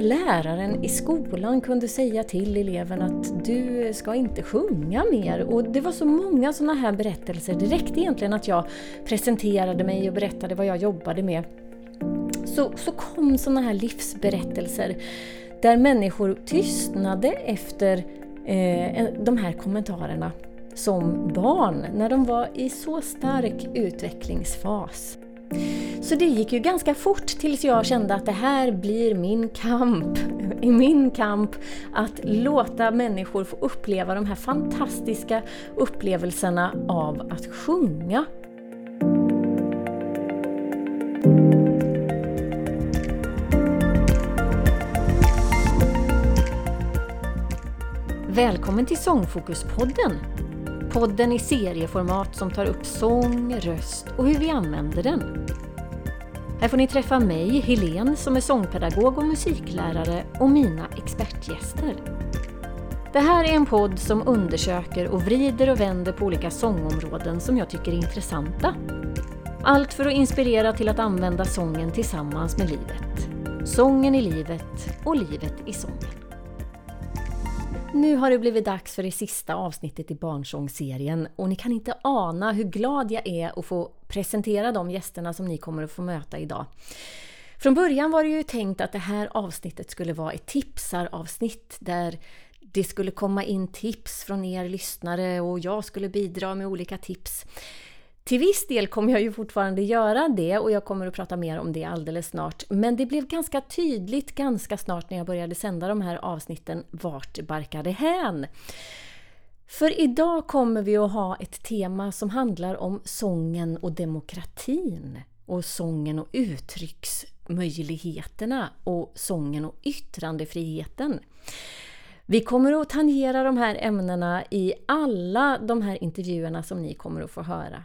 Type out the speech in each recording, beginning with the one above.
läraren i skolan kunde säga till eleven att du ska inte sjunga mer. Och det var så många sådana här berättelser. Det räckte egentligen att jag presenterade mig och berättade vad jag jobbade med. Så, så kom sådana här livsberättelser där människor tystnade efter eh, de här kommentarerna som barn när de var i så stark utvecklingsfas. Så det gick ju ganska fort tills jag kände att det här blir min kamp. Min kamp att låta människor få uppleva de här fantastiska upplevelserna av att sjunga. Välkommen till Sångfokuspodden! Podden i serieformat som tar upp sång, röst och hur vi använder den. Här får ni träffa mig, Helene, som är sångpedagog och musiklärare och mina expertgäster. Det här är en podd som undersöker och vrider och vänder på olika sångområden som jag tycker är intressanta. Allt för att inspirera till att använda sången tillsammans med livet. Sången i livet och livet i sången. Nu har det blivit dags för det sista avsnittet i Barnsångsserien och ni kan inte ana hur glad jag är att få presentera de gästerna som ni kommer att få möta idag. Från början var det ju tänkt att det här avsnittet skulle vara ett tipsaravsnitt där det skulle komma in tips från er lyssnare och jag skulle bidra med olika tips. Till viss del kommer jag ju fortfarande göra det och jag kommer att prata mer om det alldeles snart. Men det blev ganska tydligt ganska snart när jag började sända de här avsnitten vart barkade hän. För idag kommer vi att ha ett tema som handlar om sången och demokratin. Och sången och uttrycksmöjligheterna och sången och yttrandefriheten. Vi kommer att tangera de här ämnena i alla de här intervjuerna som ni kommer att få höra.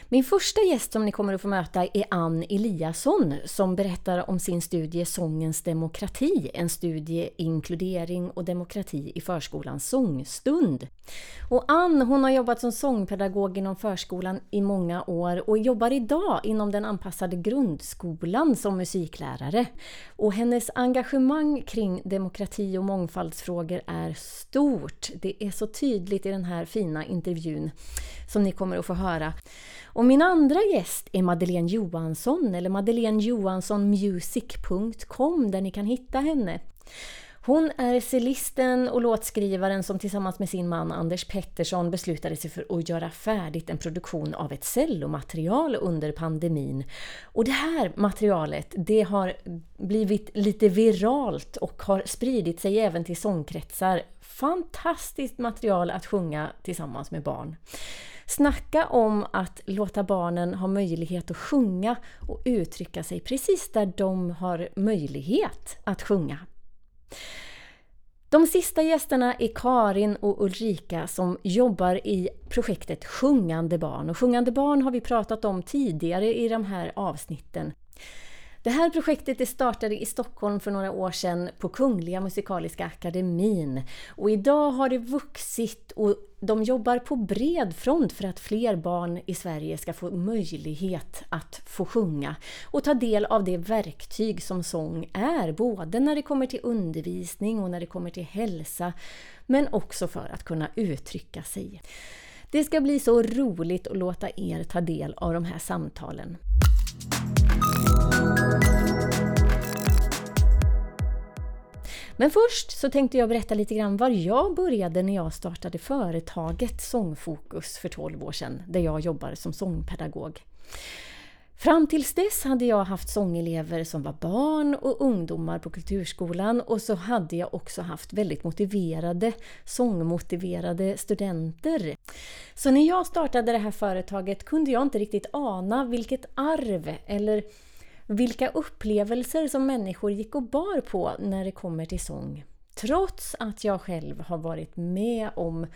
Min första gäst som ni kommer att få möta är Ann Eliasson som berättar om sin studie Sångens demokrati, en studie inkludering och demokrati i förskolans sångstund. Och Ann hon har jobbat som sångpedagog inom förskolan i många år och jobbar idag inom den anpassade grundskolan som musiklärare. Och hennes engagemang kring demokrati och mångfaldsfrågor är stort. Det är så tydligt i den här fina intervjun som ni kommer att få höra. Och min andra gäst är Madeleine Johansson, eller madeleinejohanssonmusic.com där ni kan hitta henne. Hon är cellisten och låtskrivaren som tillsammans med sin man Anders Pettersson beslutade sig för att göra färdigt en produktion av ett cellomaterial under pandemin. Och det här materialet, det har blivit lite viralt och har spridit sig även till sångkretsar. Fantastiskt material att sjunga tillsammans med barn. Snacka om att låta barnen ha möjlighet att sjunga och uttrycka sig precis där de har möjlighet att sjunga. De sista gästerna är Karin och Ulrika som jobbar i projektet Sjungande barn. Och Sjungande barn har vi pratat om tidigare i de här avsnitten. Det här projektet startade i Stockholm för några år sedan på Kungliga Musikaliska Akademin. Och idag har det vuxit och de jobbar på bred front för att fler barn i Sverige ska få möjlighet att få sjunga och ta del av det verktyg som sång är, både när det kommer till undervisning och när det kommer till hälsa, men också för att kunna uttrycka sig. Det ska bli så roligt att låta er ta del av de här samtalen. Men först så tänkte jag berätta lite grann var jag började när jag startade företaget Sångfokus för 12 år sedan, där jag jobbar som sångpedagog. Fram tills dess hade jag haft sångelever som var barn och ungdomar på kulturskolan och så hade jag också haft väldigt motiverade, sångmotiverade studenter. Så när jag startade det här företaget kunde jag inte riktigt ana vilket arv eller vilka upplevelser som människor gick och bar på när det kommer till sång. Trots att jag själv har varit med om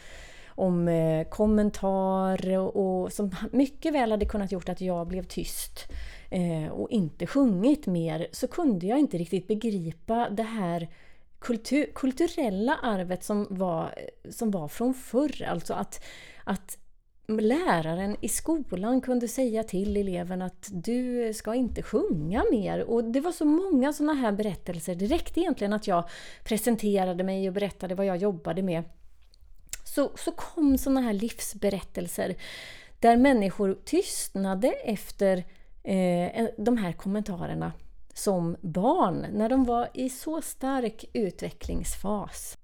om eh, kommentarer och, som mycket väl hade kunnat gjort att jag blev tyst eh, och inte sjungit mer så kunde jag inte riktigt begripa det här kultur, kulturella arvet som var, som var från förr. Alltså att, att läraren i skolan kunde säga till eleven att du ska inte sjunga mer. Och det var så många sådana här berättelser. Det räckte egentligen att jag presenterade mig och berättade vad jag jobbade med. Så, så kom sådana här livsberättelser där människor tystnade efter eh, de här kommentarerna som barn när de var i så stark utvecklingsfas.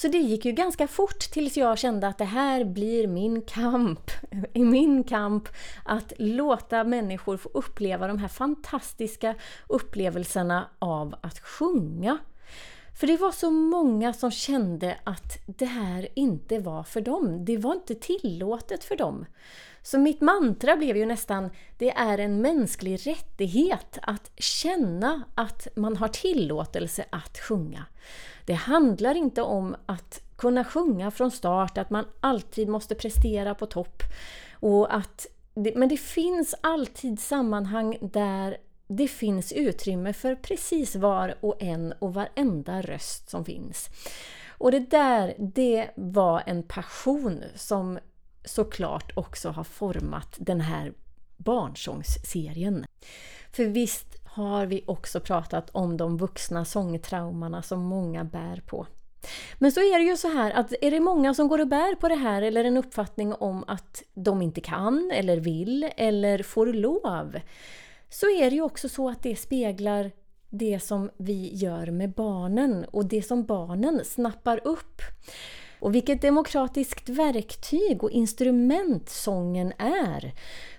Så det gick ju ganska fort tills jag kände att det här blir min kamp. Min kamp att låta människor få uppleva de här fantastiska upplevelserna av att sjunga. För det var så många som kände att det här inte var för dem. Det var inte tillåtet för dem. Så mitt mantra blev ju nästan Det är en mänsklig rättighet att känna att man har tillåtelse att sjunga. Det handlar inte om att kunna sjunga från start, att man alltid måste prestera på topp. Och att men det finns alltid sammanhang där det finns utrymme för precis var och en och varenda röst som finns. Och det där, det var en passion som såklart också har format den här barnsångsserien. För visst har vi också pratat om de vuxna sångtraumorna som många bär på. Men så är det ju så här att är det många som går och bär på det här eller en uppfattning om att de inte kan eller vill eller får lov så är det ju också så att det speglar det som vi gör med barnen och det som barnen snappar upp. Och vilket demokratiskt verktyg och instrument sången är.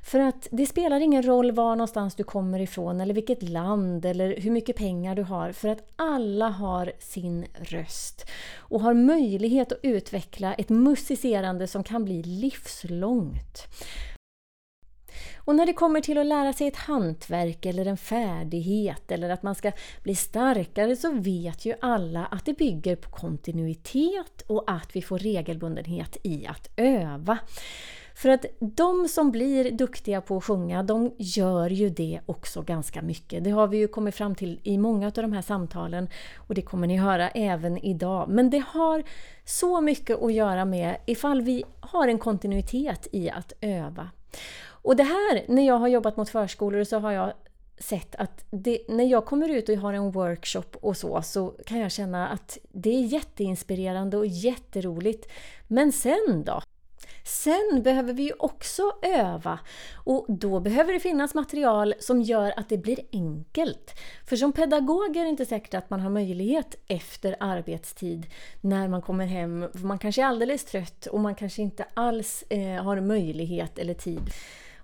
För att det spelar ingen roll var någonstans du kommer ifrån eller vilket land eller hur mycket pengar du har. För att alla har sin röst och har möjlighet att utveckla ett musicerande som kan bli livslångt. Och när det kommer till att lära sig ett hantverk eller en färdighet eller att man ska bli starkare så vet ju alla att det bygger på kontinuitet och att vi får regelbundenhet i att öva. För att de som blir duktiga på att sjunga, de gör ju det också ganska mycket. Det har vi ju kommit fram till i många av de här samtalen och det kommer ni höra även idag. Men det har så mycket att göra med ifall vi har en kontinuitet i att öva. Och det här, när jag har jobbat mot förskolor så har jag sett att det, när jag kommer ut och har en workshop och så, så kan jag känna att det är jätteinspirerande och jätteroligt. Men sen då? Sen behöver vi ju också öva och då behöver det finnas material som gör att det blir enkelt. För som pedagog är det inte säkert att man har möjlighet efter arbetstid när man kommer hem. Man kanske är alldeles trött och man kanske inte alls eh, har möjlighet eller tid.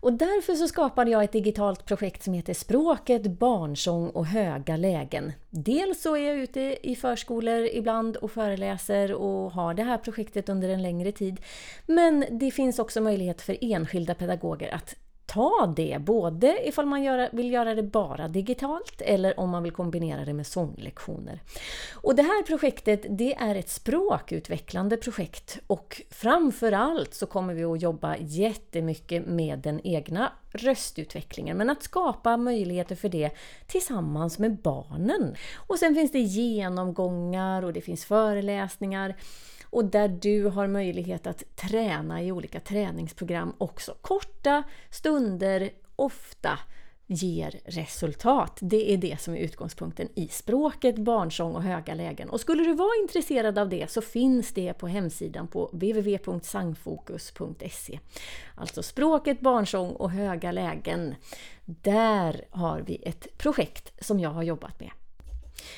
Och därför så skapade jag ett digitalt projekt som heter Språket, barnsång och höga lägen. Dels så är jag ute i förskolor ibland och föreläser och har det här projektet under en längre tid. Men det finns också möjlighet för enskilda pedagoger att ta det, både ifall man gör, vill göra det bara digitalt eller om man vill kombinera det med sånglektioner. Och det här projektet det är ett språkutvecklande projekt och framförallt så kommer vi att jobba jättemycket med den egna röstutvecklingen men att skapa möjligheter för det tillsammans med barnen. Och sen finns det genomgångar och det finns föreläsningar och där du har möjlighet att träna i olika träningsprogram också. Korta stunder, ofta ger resultat. Det är det som är utgångspunkten i språket, barnsång och höga lägen. Och skulle du vara intresserad av det så finns det på hemsidan på www.sangfokus.se. Alltså språket, barnsång och höga lägen. Där har vi ett projekt som jag har jobbat med.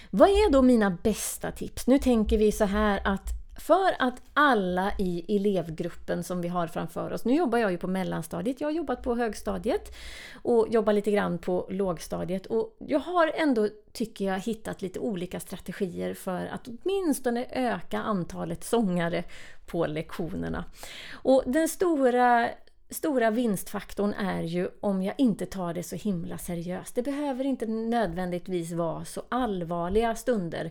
Vad är då mina bästa tips? Nu tänker vi så här att för att alla i elevgruppen som vi har framför oss, nu jobbar jag ju på mellanstadiet, jag har jobbat på högstadiet och jobbar lite grann på lågstadiet och jag har ändå, tycker jag, hittat lite olika strategier för att åtminstone öka antalet sångare på lektionerna. Och den stora stora vinstfaktorn är ju om jag inte tar det så himla seriöst. Det behöver inte nödvändigtvis vara så allvarliga stunder.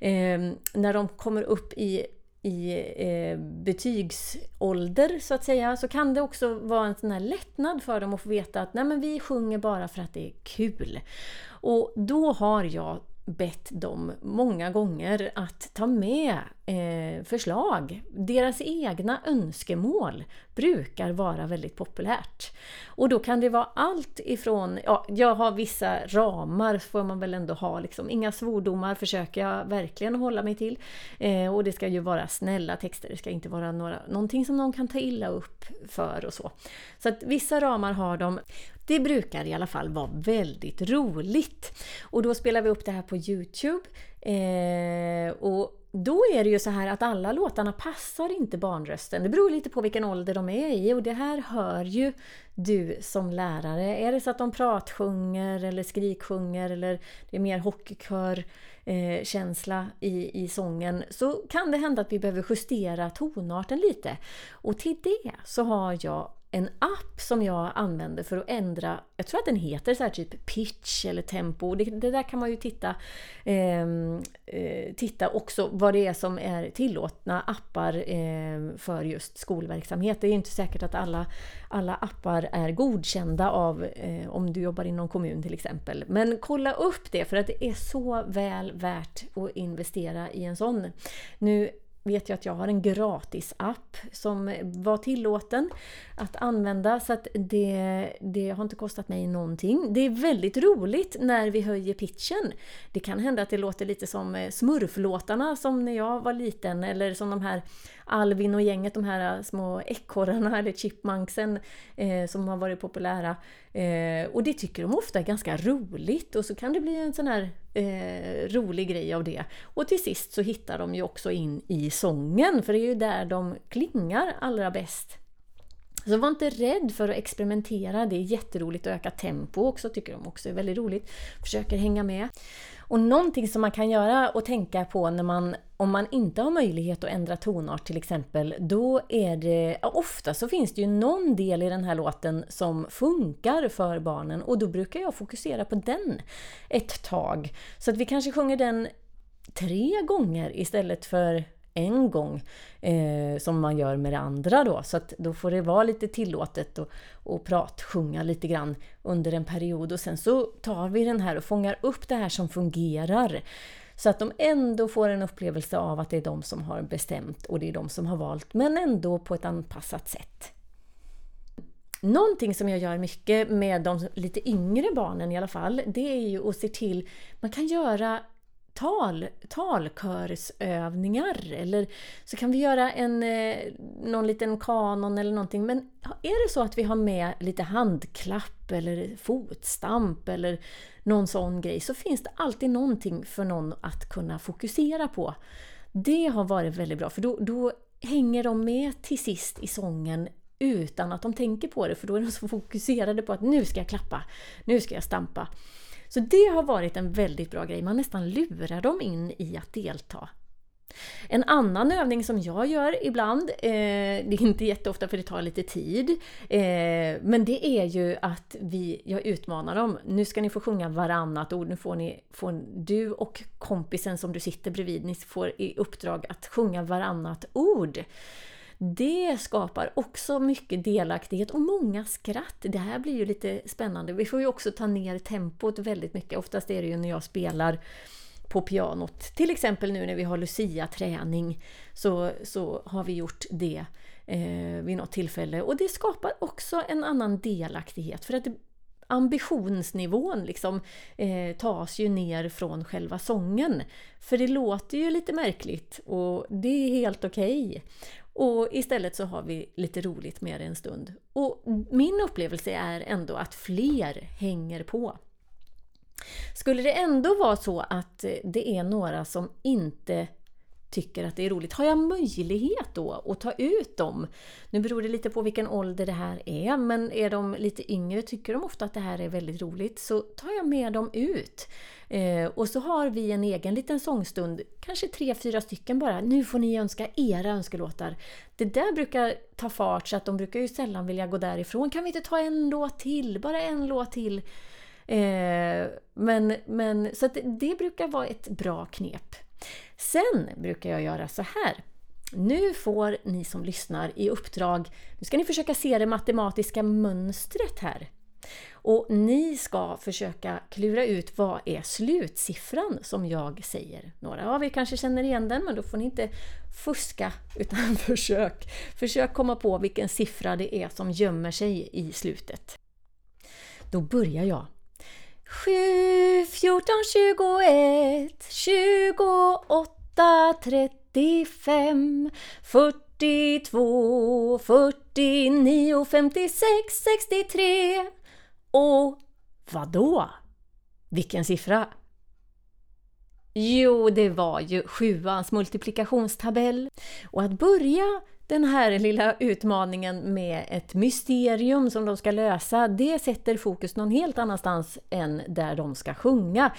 Eh, när de kommer upp i i eh, betygsålder så att säga så kan det också vara en sån här lättnad för dem att få veta att nej men vi sjunger bara för att det är kul. Och då har jag bett dem många gånger att ta med eh, förslag. Deras egna önskemål brukar vara väldigt populärt. Och då kan det vara allt ifrån, ja, jag har vissa ramar får man väl ändå ha, liksom. inga svordomar försöker jag verkligen hålla mig till. Eh, och det ska ju vara snälla texter, det ska inte vara några, någonting som någon kan ta illa upp för och så. Så att vissa ramar har de. Det brukar i alla fall vara väldigt roligt. Och då spelar vi upp det här på Youtube. Eh, och då är det ju så här att alla låtarna passar inte barnrösten. Det beror lite på vilken ålder de är i och det här hör ju du som lärare. Är det så att de pratsjunger eller skriksjunger eller det är mer hockeykörkänsla eh, i, i sången så kan det hända att vi behöver justera tonarten lite. Och till det så har jag en app som jag använder för att ändra, jag tror att den heter så här typ pitch eller tempo. Det, det där kan man ju titta, ehm, eh, titta också vad det är som är tillåtna appar eh, för just skolverksamhet. Det är inte säkert att alla, alla appar är godkända av eh, om du jobbar i någon kommun till exempel. Men kolla upp det för att det är så väl värt att investera i en sån. Nu vet jag att jag har en gratis app som var tillåten att använda så att det, det har inte kostat mig någonting. Det är väldigt roligt när vi höjer pitchen. Det kan hända att det låter lite som eh, smurflåtarna som när jag var liten eller som de här Alvin och gänget, de här små ekorrarna eller chipmunksen eh, som har varit populära. Eh, och det tycker de ofta är ganska roligt och så kan det bli en sån här eh, rolig grej av det. Och till sist så hittar de ju också in i sången, för det är ju där de klingar allra bäst. Så var inte rädd för att experimentera. Det är jätteroligt att öka tempo också, tycker de också är väldigt roligt. Försöker hänga med. Och någonting som man kan göra och tänka på när man, om man inte har möjlighet att ändra tonart till exempel, då är det, ofta så finns det ju någon del i den här låten som funkar för barnen och då brukar jag fokusera på den ett tag. Så att vi kanske sjunger den tre gånger istället för en gång eh, som man gör med det andra då. Så att då får det vara lite tillåtet och, och pratsjunga lite grann under en period och sen så tar vi den här och fångar upp det här som fungerar. Så att de ändå får en upplevelse av att det är de som har bestämt och det är de som har valt, men ändå på ett anpassat sätt. Någonting som jag gör mycket med de lite yngre barnen i alla fall, det är ju att se till, man kan göra tal, talkörsövningar eller så kan vi göra en, eh, någon liten kanon eller någonting. Men är det så att vi har med lite handklapp eller fotstamp eller någon sån grej så finns det alltid någonting för någon att kunna fokusera på. Det har varit väldigt bra för då, då hänger de med till sist i sången utan att de tänker på det för då är de så fokuserade på att nu ska jag klappa, nu ska jag stampa. Så det har varit en väldigt bra grej, man nästan lurar dem in i att delta. En annan övning som jag gör ibland, eh, det är inte jätteofta för det tar lite tid, eh, men det är ju att vi, jag utmanar dem. Nu ska ni få sjunga varannat ord, nu får, ni, får du och kompisen som du sitter bredvid, ni får i uppdrag att sjunga varannat ord. Det skapar också mycket delaktighet och många skratt. Det här blir ju lite spännande. Vi får ju också ta ner tempot väldigt mycket. Oftast är det ju när jag spelar på pianot. Till exempel nu när vi har Lucia-träning så, så har vi gjort det eh, vid något tillfälle. Och det skapar också en annan delaktighet för att ambitionsnivån liksom eh, tas ju ner från själva sången. För det låter ju lite märkligt och det är helt okej. Okay. Och istället så har vi lite roligt med det en stund. Och min upplevelse är ändå att fler hänger på. Skulle det ändå vara så att det är några som inte tycker att det är roligt. Har jag möjlighet då att ta ut dem? Nu beror det lite på vilken ålder det här är, men är de lite yngre tycker de ofta att det här är väldigt roligt så tar jag med dem ut. Eh, och så har vi en egen liten sångstund, kanske tre, fyra stycken bara. Nu får ni önska era önskelåtar. Det där brukar ta fart så att de brukar ju sällan vilja gå därifrån. Kan vi inte ta en låt till? Bara en låt till? Eh, men, men, så det, det brukar vara ett bra knep. Sen brukar jag göra så här. Nu får ni som lyssnar i uppdrag, nu ska ni försöka se det matematiska mönstret här. Och ni ska försöka klura ut vad är slutsiffran som jag säger. Några av er kanske känner igen den, men då får ni inte fuska utan försök. Försök komma på vilken siffra det är som gömmer sig i slutet. Då börjar jag. 7, 14, 21, 28, 35, 42, 49, 56, 63 och vadå? Vilken siffra? Jo, det var ju sjuans multiplikationstabell. Och att börja den här lilla utmaningen med ett mysterium som de ska lösa, det sätter fokus någon helt annanstans än där de ska sjunga.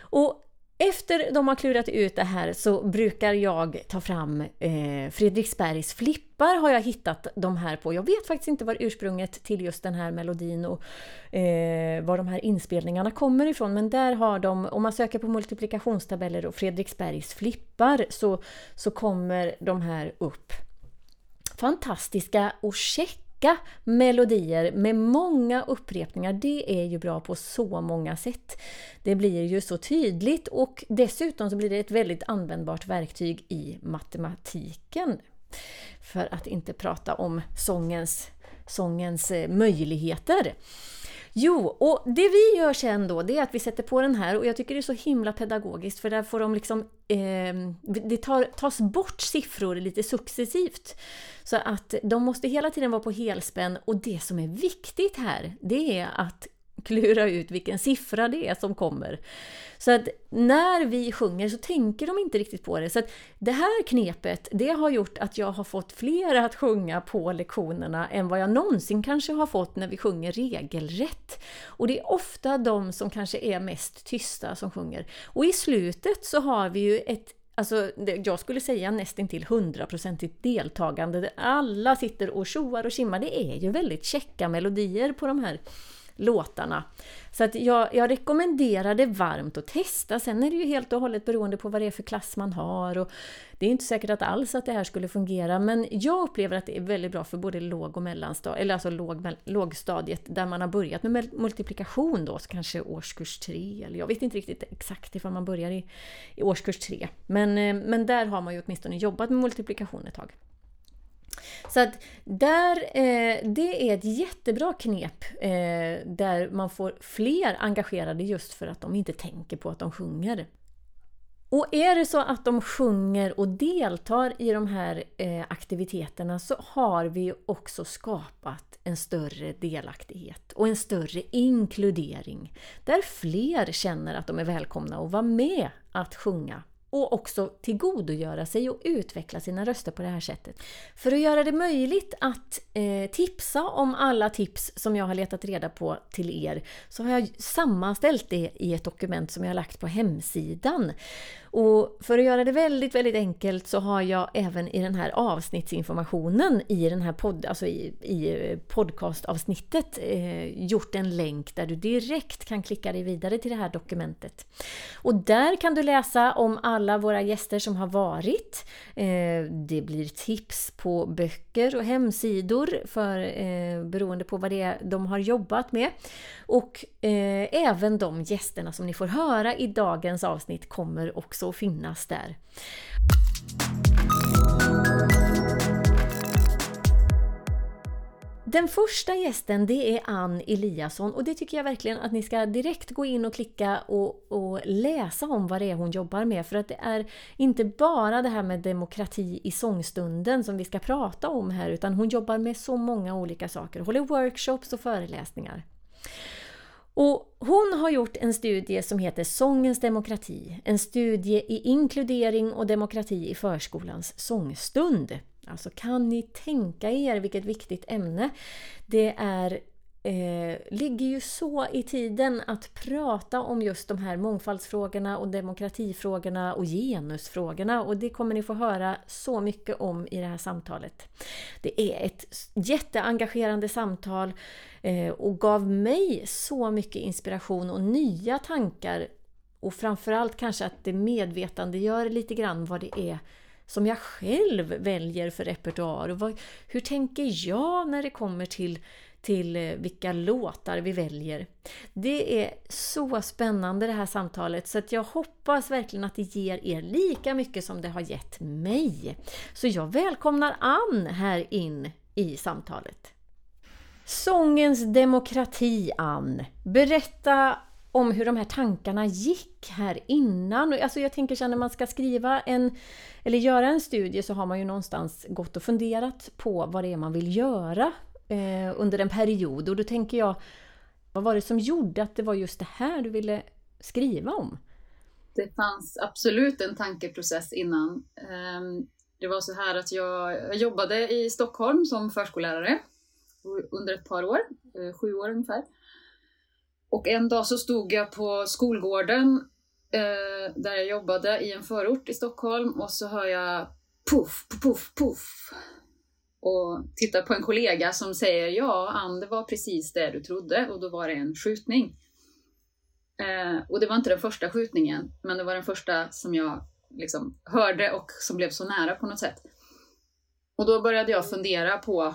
Och efter de har klurat ut det här så brukar jag ta fram eh, Fredriksbergs flippar har jag hittat de här på. Jag vet faktiskt inte var ursprunget till just den här melodin och eh, var de här inspelningarna kommer ifrån. Men där har de, om man söker på multiplikationstabeller och Fredriksbergs flippar så, så kommer de här upp. Fantastiska och check mjuka melodier med många upprepningar, det är ju bra på så många sätt. Det blir ju så tydligt och dessutom så blir det ett väldigt användbart verktyg i matematiken. För att inte prata om sångens, sångens eh, möjligheter. Jo, och det vi gör sen då, det är att vi sätter på den här och jag tycker det är så himla pedagogiskt för där får de liksom... Eh, det tar, tas bort siffror lite successivt. Så att de måste hela tiden vara på helspänn och det som är viktigt här, det är att klura ut vilken siffra det är som kommer. Så att när vi sjunger så tänker de inte riktigt på det. Så att det här knepet, det har gjort att jag har fått fler att sjunga på lektionerna än vad jag någonsin kanske har fått när vi sjunger regelrätt. Och det är ofta de som kanske är mest tysta som sjunger. Och i slutet så har vi ju ett Alltså, jag skulle säga nästintill hundraprocentigt deltagande. Alla sitter och tjoar och kimmar. Det är ju väldigt käcka melodier på de här låtarna. Så att jag, jag rekommenderar det varmt att testa. Sen är det ju helt och hållet beroende på vad det är för klass man har. Och det är inte säkert att alls att det här skulle fungera men jag upplever att det är väldigt bra för både låg och mellanstadiet, eller alltså låg, lågstadiet där man har börjat med multiplikation då, så kanske årskurs 3 eller jag vet inte riktigt exakt ifall man börjar i, i årskurs 3. Men, eh, men där har man ju åtminstone jobbat med multiplikation ett tag. Så att där, eh, det är ett jättebra knep eh, där man får fler engagerade just för att de inte tänker på att de sjunger. Och är det så att de sjunger och deltar i de här eh, aktiviteterna så har vi också skapat en större delaktighet och en större inkludering där fler känner att de är välkomna att vara med att sjunga och också tillgodogöra sig och utveckla sina röster på det här sättet. För att göra det möjligt att eh, tipsa om alla tips som jag har letat reda på till er så har jag sammanställt det i ett dokument som jag har lagt på hemsidan. Och för att göra det väldigt, väldigt enkelt så har jag även i den här avsnittsinformationen i den här podd, alltså i, i podcastavsnittet eh, gjort en länk där du direkt kan klicka dig vidare till det här dokumentet. Och där kan du läsa om alla våra gäster som har varit. Eh, det blir tips på böcker och hemsidor för, eh, beroende på vad det är de har jobbat med. Och eh, även de gästerna som ni får höra i dagens avsnitt kommer också att finnas där. Den första gästen det är Ann Eliasson och det tycker jag verkligen att ni ska direkt gå in och klicka och, och, läsa om vad det är hon jobbar med. För att det är inte bara det här med demokrati i sångstunden som vi ska prata om här utan hon jobbar med så många olika saker. Håller workshops och föreläsningar. Och hon har gjort en studie som heter Sångens demokrati. En studie i inkludering och demokrati i förskolans sångstund. Alltså kan ni tänka er vilket viktigt ämne det är eh, ligger ju så i tiden att prata om just de här mångfaldsfrågorna och demokratifrågorna och genusfrågorna. Och det kommer ni få höra så mycket om i det här samtalet. Det är ett jätteengagerande samtal eh, och gav mig så mycket inspiration och nya tankar. Och framförallt kanske att det medvetandegör lite grann vad det är som jag själv väljer för repertoar. Och vad, hur tänker jag när det kommer till till eh, vilka låtar vi väljer. Det är så spännande det här samtalet så att jag hoppas verkligen att det ger er lika mycket som det har gett mig. Så jag välkomnar Ann här in i samtalet. Sångens demokrati, Ann. Berätta om hur de här tankarna gick här innan. Alltså jag tänker att när man ska skriva en eller göra en studie så har man ju någonstans gått och funderat på vad det är man vill göra eh, under en period. Och då tänker jag, vad var det som gjorde att det var just det här du ville skriva om? Det fanns absolut en tankeprocess innan. Ehm, det var så här att jag jobbade i Stockholm som förskollärare under ett par år, eh, sju år ungefär. Och en dag så stod jag på skolgården eh, där jag jobbade i en förort i Stockholm och så hör jag puff, puff, puff. Och tittar på en kollega som säger ja, Ann, det var precis det du trodde och då var det en skjutning. Eh, och det var inte den första skjutningen, men det var den första som jag liksom hörde och som blev så nära på något sätt. Och då började jag fundera på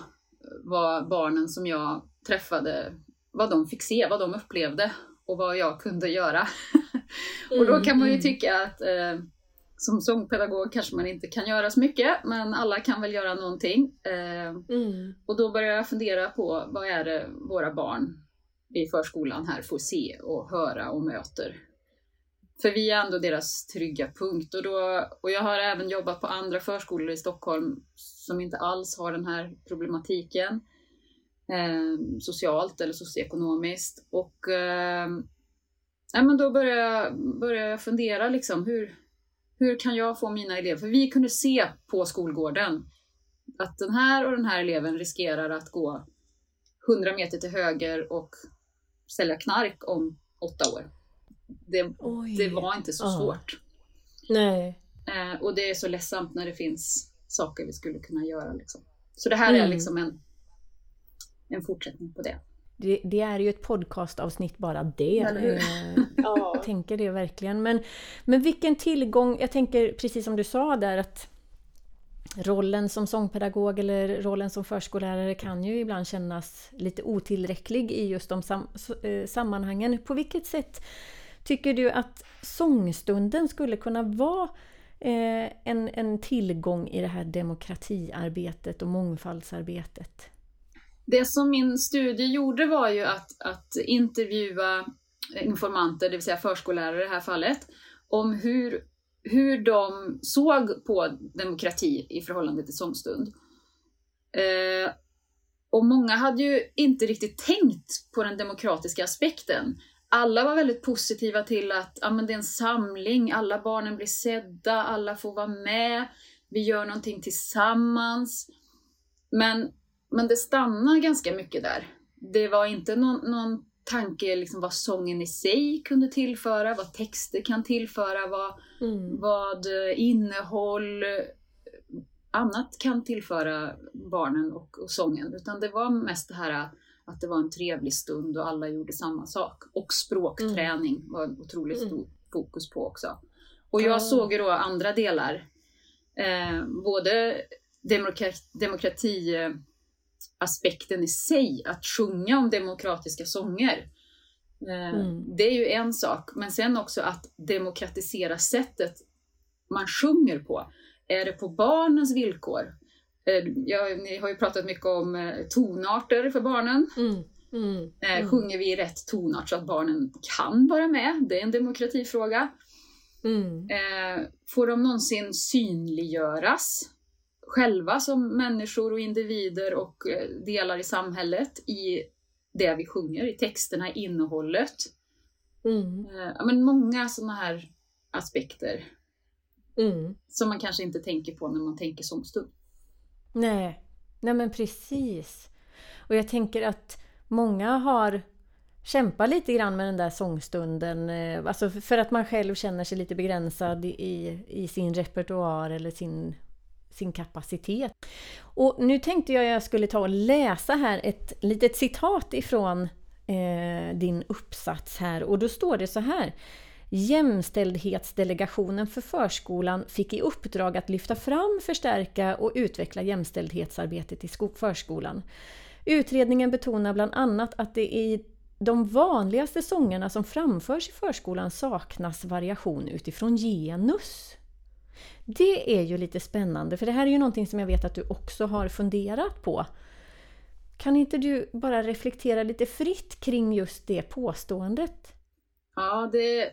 vad barnen som jag träffade, vad de fick se, vad de upplevde och vad jag kunde göra. och då kan man ju mm, mm. tycka att eh, som sångpedagog kanske man inte kan göra så mycket, men alla kan väl göra någonting. Eh, mm. Och då började jag fundera på vad är det våra barn i förskolan här får se och höra och möter. För vi är ändå deras trygga punkt. Och, då, och jag har även jobbat på andra förskolor i Stockholm som inte alls har den här problematiken. Eh, socialt eller socioekonomiskt. Och eh, ja, men då började jag, började jag fundera liksom, hur, hur kan jag få mina elever, för vi kunde se på skolgården att den här och den här eleven riskerar att gå 100 meter till höger och sälja knark om åtta år. Det, det var inte så ja. svårt. Nej. Eh, och det är så ledsamt när det finns saker vi skulle kunna göra. Liksom. Så det här mm. är liksom en, en fortsättning på det. Det, det, är ju ett podcastavsnitt bara det. Eh, jag tänker det verkligen. Men, men vilken tillgång, jag tänker precis som du sa där att rollen som sångpedagog eller rollen som förskollärare kan ju ibland kännas lite otillräcklig i just de sam, eh, sammanhangen. På vilket sätt tycker du att sångstunden skulle kunna vara eh, en, en tillgång i det här demokratiarbetet och mångfaldsarbetet? Det som min studie gjorde var ju att, att intervjua informanter, det vill säga förskollärare i det här fallet, om hur, hur de såg på demokrati i förhållande till sångstund. Eh, och många hade ju inte riktigt tänkt på den demokratiska aspekten. Alla var väldigt positiva till att ja, men det är en samling, alla barnen blir sedda, alla får vara med, vi gör någonting tillsammans. Men men det stannar ganska mycket där. Det var inte någon, någon tanke liksom vad sången i sig kunde tillföra, vad texter kan tillföra, vad, mm. vad eh, innehåll, annat kan tillföra barnen och, och sången. Utan det var mest det här att det var en trevlig stund och alla gjorde samma sak. Och språkträning mm. var otroligt mm. stor fokus på också. Och jag såg ju då andra delar. Eh, både demokrati, demokrati aspekten i sig, att sjunga om demokratiska sånger. Eh, mm. Det är ju en sak, men sen också att demokratisera sättet man sjunger på. Är det på barnens villkor? Eh, jag, ni har ju pratat mycket om eh, tonarter för barnen. Mm. Mm. Mm. Sjunger vi i rätt tonart så att barnen kan vara med? Det är en demokratifråga. Mm. Får de någonsin synliggöras? Själva som människor och individer och eh, delar i samhället i det vi sjunger, i texterna, i innehållet. Mm. Eh, ja, men många sådana här aspekter mm. som man kanske inte tänker på när man tänker sångstund. Nej, nej men precis. Och jag tänker att många har kämpat lite grann med den där sångstunden. Eh, alltså för att man själv känner sig lite begränsad i, i sin repertoar eller sin sin kapacitet. Och nu tänkte jag att jag skulle ta och läsa här ett litet citat ifrån eh, din uppsats här och då står det så här. Jämställdhetsdelegationen för förskolan fick i uppdrag att lyfta fram, förstärka och utveckla jämställdhetsarbetet i förskolan. Utredningen betonar bland annat att det i de vanligaste sångerna som framförs i förskolan saknas variation utifrån genus. Det är ju lite spännande, för det här är ju någonting som jag vet att du också har funderat på. Kan inte du bara reflektera lite fritt kring just det påståendet? Ja, det,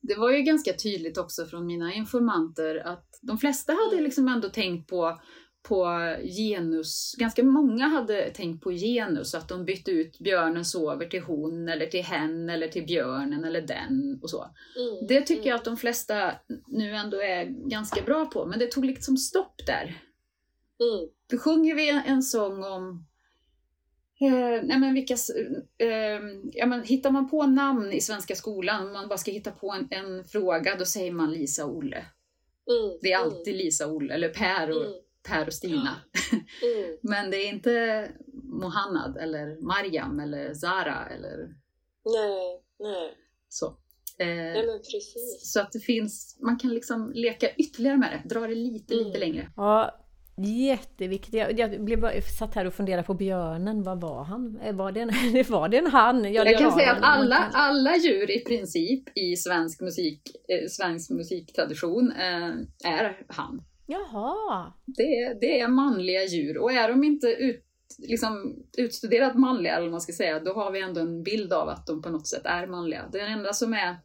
det var ju ganska tydligt också från mina informanter att de flesta hade liksom ändå tänkt på på genus, ganska många hade tänkt på genus, att de bytte ut björnen sover till hon eller till hen eller till björnen eller den och så. Mm, det tycker mm. jag att de flesta nu ändå är ganska bra på, men det tog liksom stopp där. Mm. Då sjunger vi en sång om Eh, nej men vilka, eh, ja men hittar man på namn i svenska skolan, om man bara ska hitta på en, en fråga, då säger man Lisa och Olle. Mm, det är alltid mm. Lisa och Olle, eller Per och, mm. Per och Stina. Mm. men det är inte Mohannad eller Mariam eller Zara eller... Nej, nej. Så. Eh, nej men precis. Så att det finns, man kan liksom leka ytterligare med det, dra det lite, lite mm. längre. Ja, Jätteviktigt. Jag, jag blev bara, satt här och funderade på björnen. Vad var han? Eh, var det en, var det en han? Jag, jag kan säga att alla, alla djur i princip i svensk, musik, eh, svensk musiktradition eh, är han. Jaha! Det, det är manliga djur och är de inte ut, liksom, utstuderat manliga, eller man ska säga, då har vi ändå en bild av att de på något sätt är manliga. Det enda som är,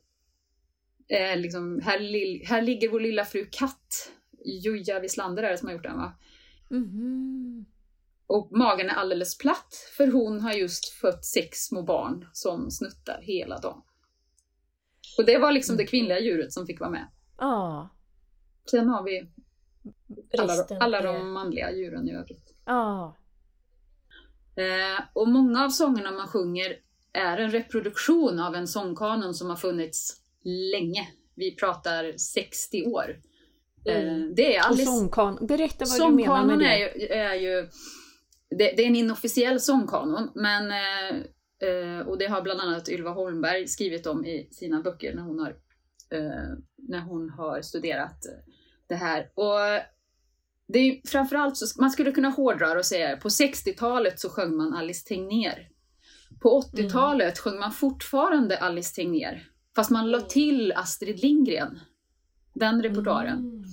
är liksom, här, här ligger vår lilla fru katt Joja Wislander är det som har gjort den va? Mm. Och magen är alldeles platt för hon har just fött sex små barn som snuttar hela dagen. Och det var liksom det kvinnliga djuret som fick vara med. Ja. Sen har vi alla, alla de manliga djuren i övrigt. Ja. Eh, och många av sångerna man sjunger är en reproduktion av en sångkanon som har funnits länge. Vi pratar 60 år. Mm. Eh, det är alldeles... Och sångkanon, berätta vad du menar med det. Är ju, är ju det, det, är en inofficiell sångkanon, men eh, och det har bland annat Ylva Holmberg skrivit om i sina böcker när hon har, eh, när hon har studerat det här. Och det är framförallt så, man skulle kunna hårdra och säga på 60-talet så sjöng man Alice Tegnér. På 80-talet mm. sjöng man fortfarande Alice Tegnér, fast man la till Astrid Lindgren den repertoaren. Mm.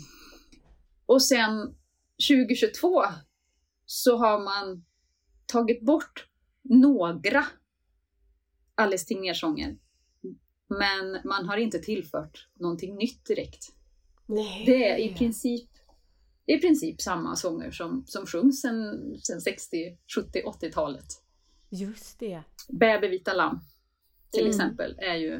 Och sen 2022 så har man tagit bort några Alice Tegnér-sånger. Men man har inte tillfört någonting nytt direkt. Nej. Det är i princip, i princip samma sånger som, som sjungs sen, sen 60, 70, 80-talet. Just det. Bäbe vita lamm till mm. exempel är ju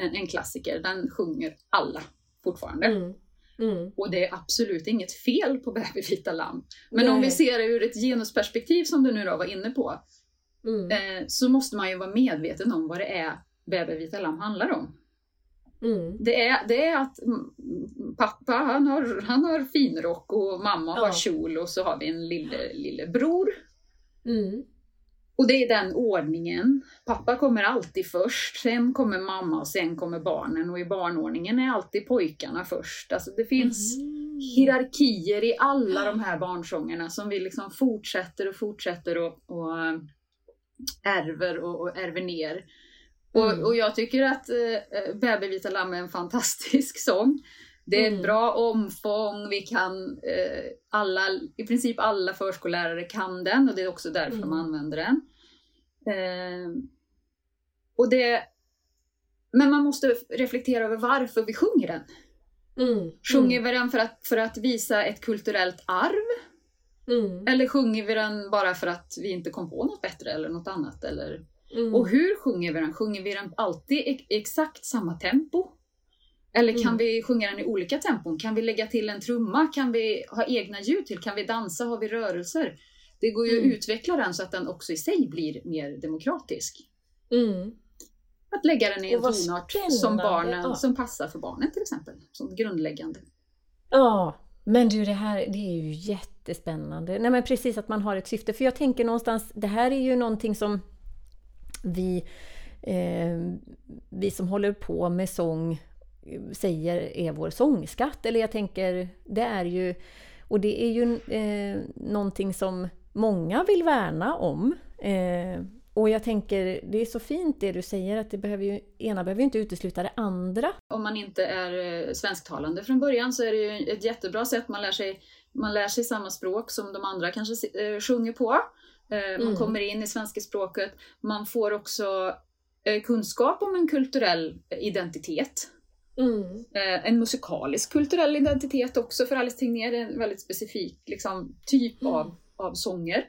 en, en klassiker. Den sjunger alla fortfarande. Mm. Mm. Och det är absolut inget fel på bävervita lamm. Men Nej. om vi ser det ur ett genusperspektiv som du nu då var inne på, mm. eh, så måste man ju vara medveten om vad det är bävervita lamm handlar om. Mm. Det, är, det är att pappa han har, han har finrock och mamma ja. har kjol och så har vi en lille, lillebror. Mm. Och det är den ordningen. Pappa kommer alltid först, sen kommer mamma och sen kommer barnen och i barnordningen är alltid pojkarna först. Alltså det finns mm. hierarkier i alla de här barnsångerna som vi liksom fortsätter och fortsätter och, och äh, ärver och, och ärver ner. Mm. Och, och, jag tycker att äh, Bäbe vita lamm är en fantastisk sång. Det är ett mm. bra omfång, vi kan, eh, alla, i princip alla förskollärare kan den och det är också därför mm. de använder den. Eh, och det, men man måste reflektera över varför vi sjunger den. Mm. Sjunger mm. vi den för att, för att visa ett kulturellt arv? Mm. Eller sjunger vi den bara för att vi inte kom på något bättre eller något annat? Eller, mm. Och hur sjunger vi den? Sjunger vi den alltid i exakt samma tempo? Eller kan mm. vi sjunga den i olika tempon? Kan vi lägga till en trumma? Kan vi ha egna ljud till? Kan vi dansa? Har vi rörelser? Det går ju mm. att utveckla den så att den också i sig blir mer demokratisk. Mm. Att lägga den i en tonart som, barnen, ja. som passar för barnen till exempel, som grundläggande. Ja, men du det här det är ju jättespännande. Nej men precis att man har ett syfte. För jag tänker någonstans, det här är ju någonting som vi, eh, vi som håller på med sång säger är vår sångskatt. Eller jag tänker, det är ju... Och det är ju eh, någonting som många vill värna om. Eh, och jag tänker, det är så fint det du säger att det behöver ju, ena behöver ju inte utesluta det andra. Om man inte är eh, svensktalande från början så är det ju ett jättebra sätt. Man lär sig, man lär sig samma språk som de andra kanske eh, sjunger på. Eh, man mm. kommer in i svenska språket. Man får också eh, kunskap om en kulturell identitet. Mm. Eh, en musikalisk kulturell identitet också för Alice Tegnér. är en väldigt specifik liksom, typ mm. av, av sånger.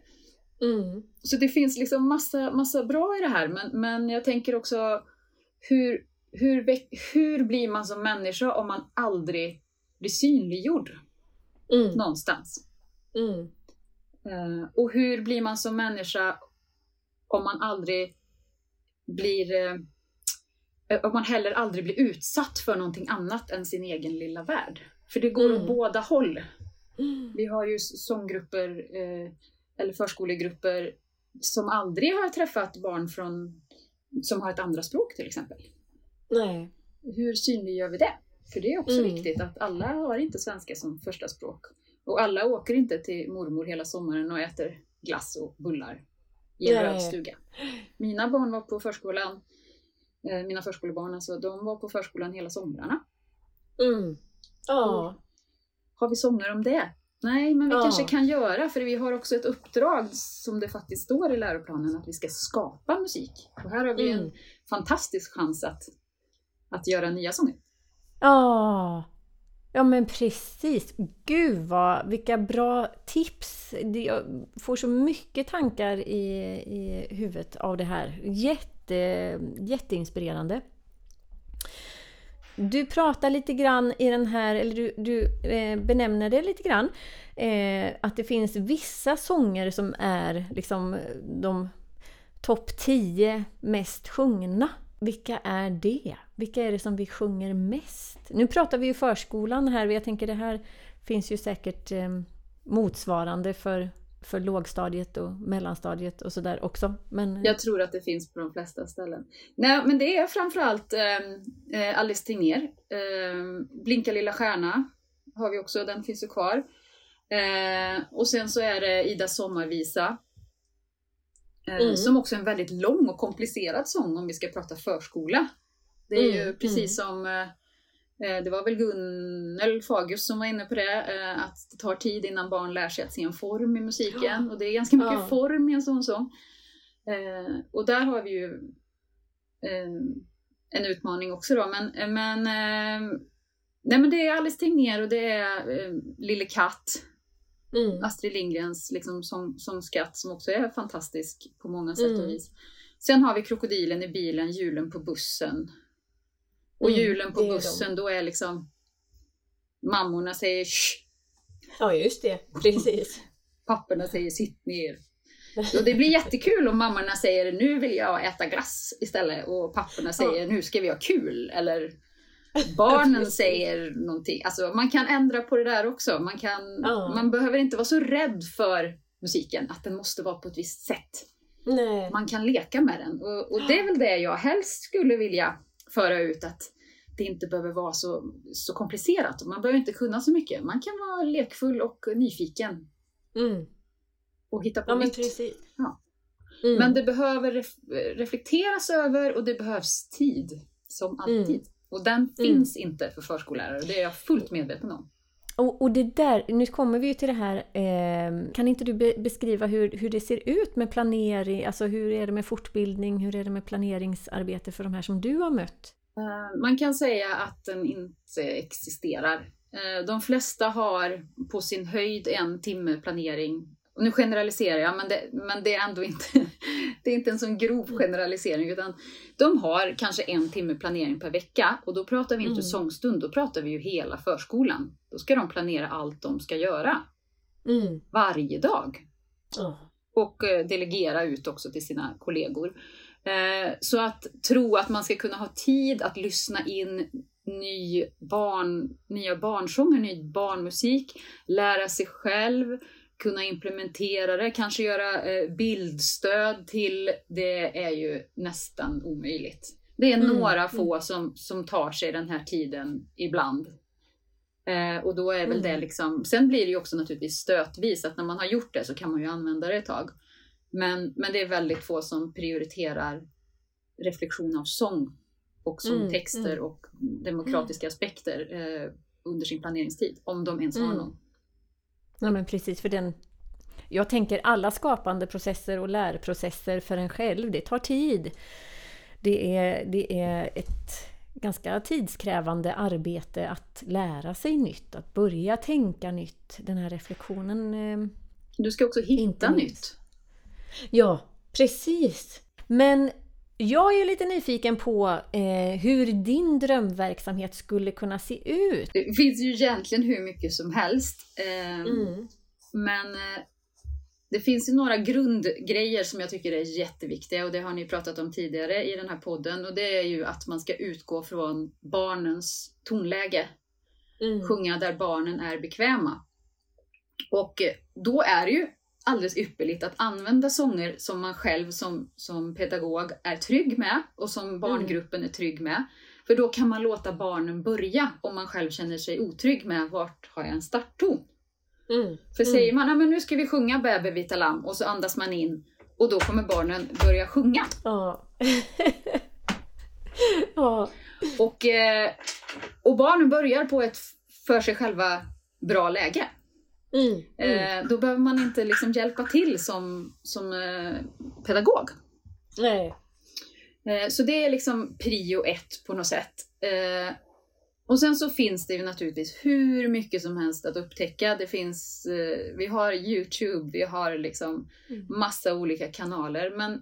Mm. Så det finns liksom massa, massa bra i det här, men, men jag tänker också hur, hur, hur blir man som människa om man aldrig blir synliggjord mm. någonstans? Uh, och hur blir man som människa om man aldrig blir uh, om man heller aldrig blir utsatt för någonting annat än sin egen lilla värld. För det går mm. åt båda håll. Mm. Vi har ju sånggrupper uh, eller förskolegrupper som aldrig har träffat barn från, som har ett andra språk till exempel. Nej. Hur synliggör vi det? För det är också mm. viktigt att alla har inte svenska som första språk. Och alla åker inte till mormor hela sommaren och äter glass och bullar i en röd stuga. Mina barn var på förskolan, eh, mina förskolebarn alltså, de var på förskolan hela somrarna. Mm. Ja. Har vi sånger om det? Nej, men vi ja. kanske kan göra, för vi har också ett uppdrag som det faktiskt står i läroplanen, att vi ska skapa musik. Och här har vi mm. en fantastisk chans att, att göra nya sånger. Ja, ja men precis. Gud vad, vilka bra tips! Jag får så mycket tankar i, i huvudet av det här. Jätte, jätteinspirerande. Du pratar lite grann i den här, eller du, du eh, benämner det lite grann, eh, att det finns vissa sånger som är liksom de topp 10 mest sjungna. Vilka är det? Vilka är det som vi sjunger mest? Nu pratar vi ju förskolan här, jag tänker det här finns ju säkert eh, motsvarande för för lågstadiet och mellanstadiet och sådär också. Men... Jag tror att det finns på de flesta ställen. Nej, men det är framförallt eh, eh Alice Tegnér. Eh, Blinka lilla stjärna har vi också, den finns ju kvar. Eh, och sen så är det Ida sommarvisa. Eh, mm. Som också är en väldigt lång och komplicerad sång om vi ska prata förskola. Det är mm. ju precis mm. som eh, Eh, det var väl Gunnel Fagius som var inne på det, att det tar tid innan barn lär sig att se en form i musiken. Ja. Och det är ganska mycket ja. form i en sån sång. Och där har vi ju en utmaning också då. Men, men, nej, men det är Alice Tegnér och det är Lille Katt. Mm. Astrid Lindgrens liksom, som, som skatt som också är fantastisk på många sätt och mm. vis. Sen har vi Krokodilen i bilen, Julen på bussen. Och mm, julen på bussen, då är liksom mammorna säger Shh! Ja, just det. Precis. Papporna säger sitt ner. Och det blir jättekul om mammorna säger nu vill jag äta glass istället och papporna säger nu ska vi ha kul. Eller barnen säger någonting. Alltså man kan ändra på det där också. Man, kan, ja. man behöver inte vara så rädd för musiken, att den måste vara på ett visst sätt. Nej. Man kan leka med den. Och, och det är väl det jag helst skulle vilja föra ut att det inte behöver vara så, så komplicerat. Man behöver inte kunna så mycket. Man kan vara lekfull och nyfiken. Mm. Och hitta på ja, nytt. Men. Ja. Mm. men det behöver ref reflekteras över och det behövs tid. Som alltid. Mm. Och den mm. finns inte för förskollärare. Det är jag fullt medveten om. Och, och, det där, nu kommer vi ju till det här, eh, kan inte du be beskriva hur, hur det ser ut med planering, alltså hur är det med fortbildning, hur är det med planeringsarbete för de här som du har mött? Eh, man kan säga att den inte existerar. Eh, de flesta har på sin höjd en timme planering. Och nu generaliserar jag, men det, men det är ändå inte, det är inte en sån grov mm. generalisering. Utan de har kanske en timme planering per vecka. Och då pratar vi inte mm. sångstund, då pratar vi ju hela förskolan. Då ska de planera allt de ska göra. Mm. Varje dag. Oh. Och eh, delegera ut också till sina kollegor. Eh, så att tro att man ska kunna ha tid att lyssna in ny barn, nya barnsånger, ny barnmusik, lära sig själv, kunna implementera det, kanske göra eh, bildstöd till, det är ju nästan omöjligt. Det är mm. några få mm. som, som tar sig den här tiden ibland. Eh, och då är väl Mm. det liksom, sen blir det ju också naturligtvis stötvis att när man har gjort det så kan man ju använda det ett tag. Men, men det är väldigt få som prioriterar reflektion av sång och sångtexter mm. och demokratiska aspekter eh, under sin planeringstid. Om de ens har Mm. någon. Ja men precis, för den... Jag tänker alla skapande processer och lärprocesser för en själv, det tar tid. Det är, det är ett ganska tidskrävande arbete att lära sig nytt, att börja tänka nytt. Den här reflektionen... eh, Du ska också hitta nytt. Ja, precis! Men jag är ju lite nyfiken på eh, hur din drömverksamhet skulle kunna se ut. Det finns ju egentligen hur mycket som helst. Eh, Mm. Men eh, det finns ju några grundgrejer som jag tycker är jätteviktiga och det har ni pratat om tidigare i den här podden och det är ju att man ska utgå från barnens tonläge. Mm. Sjunga där barnen är bekväma. Och eh, då är det ju alldeles ypperligt att använda sånger som man själv som, som pedagog är trygg med och som barngruppen är trygg med. För då kan man låta barnen börja om man själv känner sig otrygg med vart har jag en startton. Mm. För Mm. säger man "Ja, men nu ska vi sjunga Bäbe vita lamm och så andas man in och då kommer barnen börja sjunga. Ja. ja. Och, eh, och barnen börjar på ett för sig själva bra läge. Mm. Mm. Eh, då behöver man inte liksom hjälpa till som, som eh, pedagog. Nej. Eh, så det är liksom prio ett på något sätt. Eh, och sen så finns det ju naturligtvis hur mycket som helst att upptäcka. Det finns, eh, vi har Youtube, vi har liksom Mm. massa olika kanaler. Men,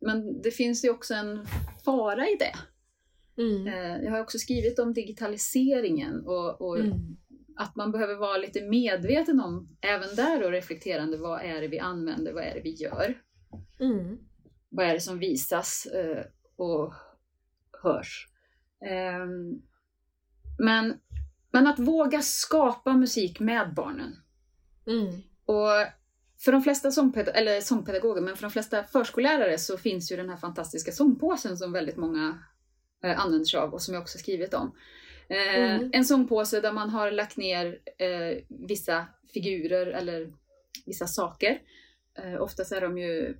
men det finns ju också en fara i det. Mm. Eh, jag har också skrivit om digitaliseringen och, och. Att man behöver vara lite medveten om, även där och reflekterande, vad är det vi använder, vad är det vi gör? Mm. Vad är det som visas eh, och hörs? Ehm, men, men att våga skapa musik med barnen. Mm. Och för de flesta sångped- eller sångpedagoger, men för de flesta förskollärare så finns ju den här fantastiska sångpåsen som väldigt många eh, använder sig av och som jag också skrivit om. Eh, Mm. En sångpåse där man har lagt ner eh, vissa figurer eller vissa saker. Eh, oftast är de ju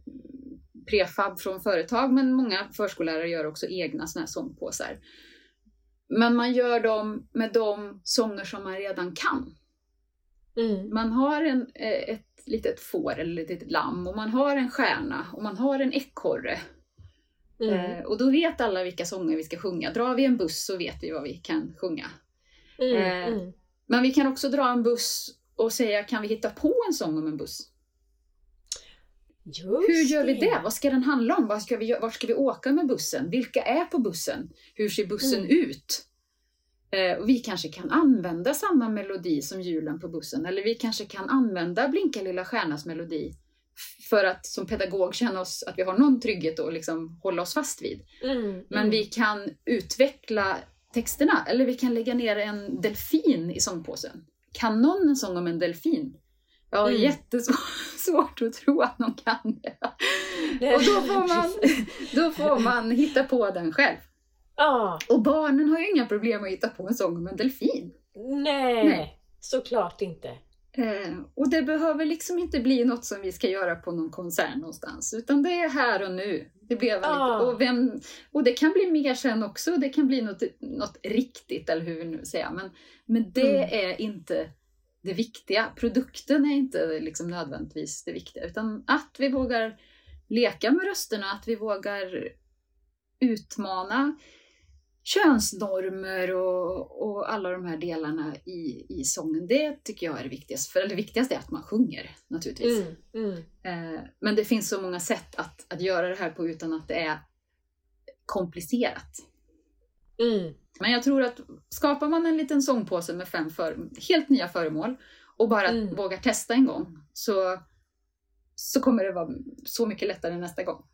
prefab från företag men många förskollärare gör också egna såna här sångpåsar. Men man gör dem med de sånger som man redan kan. Mm. Man har en, eh, ett litet får eller ett litet lamm och man har en stjärna och man har en ekorre. Mm. Eh, och då vet alla vilka sånger vi ska sjunga. Drar vi en buss så vet vi vad vi kan sjunga. Mm. eh, Mm. Men vi kan också dra en buss och säga, kan vi hitta på en sång om en buss? Just Hur gör vi det? Vad ska den handla om? Vad ska vi, vart ska vi åka med bussen? Vilka är på bussen? Hur ser bussen Mm. ut? Eh, och vi kanske kan använda samma melodi som hjulen på bussen. Eller vi kanske kan använda Blinka lilla stjärnas melodi. För att som pedagog känna oss att vi har någon trygghet och liksom hålla oss fast vid. Mm. Men Mm. vi kan utveckla texterna. Eller vi kan lägga ner en delfin i sångpåsen. Kan någon en sång om en delfin? Jag har Mm. jättesvårt att tro att någon kan det. Och då får, man, då får man hitta på den själv. Ja, Och barnen har ju inga problem att hitta på en sång om en delfin. nej, Nej. såklart inte. Eh, och det behöver liksom inte bli något som vi ska göra på någon konsert någonstans. Utan det är här och nu. Det blev lite, och, vem, och det kan bli mer sen också. Det kan bli något, något riktigt, eller hur vi nu säger. Men, men det Mm. är inte det viktiga. Produkten är inte liksom nödvändigtvis det viktiga. Utan att vi vågar leka med rösterna, att vi vågar utmana könsnormer och, och alla de här delarna i, i sången. Det tycker jag är det viktigaste. För det viktigaste är att man sjunger naturligtvis. Mm. Mm. Eh, men det finns så många sätt att, att göra det här på utan att det är komplicerat. Mm. Men jag tror att skapar man en liten sångpåse med fem för, helt nya föremål och bara Mm. vågar testa en gång så, så kommer det vara så mycket lättare nästa gång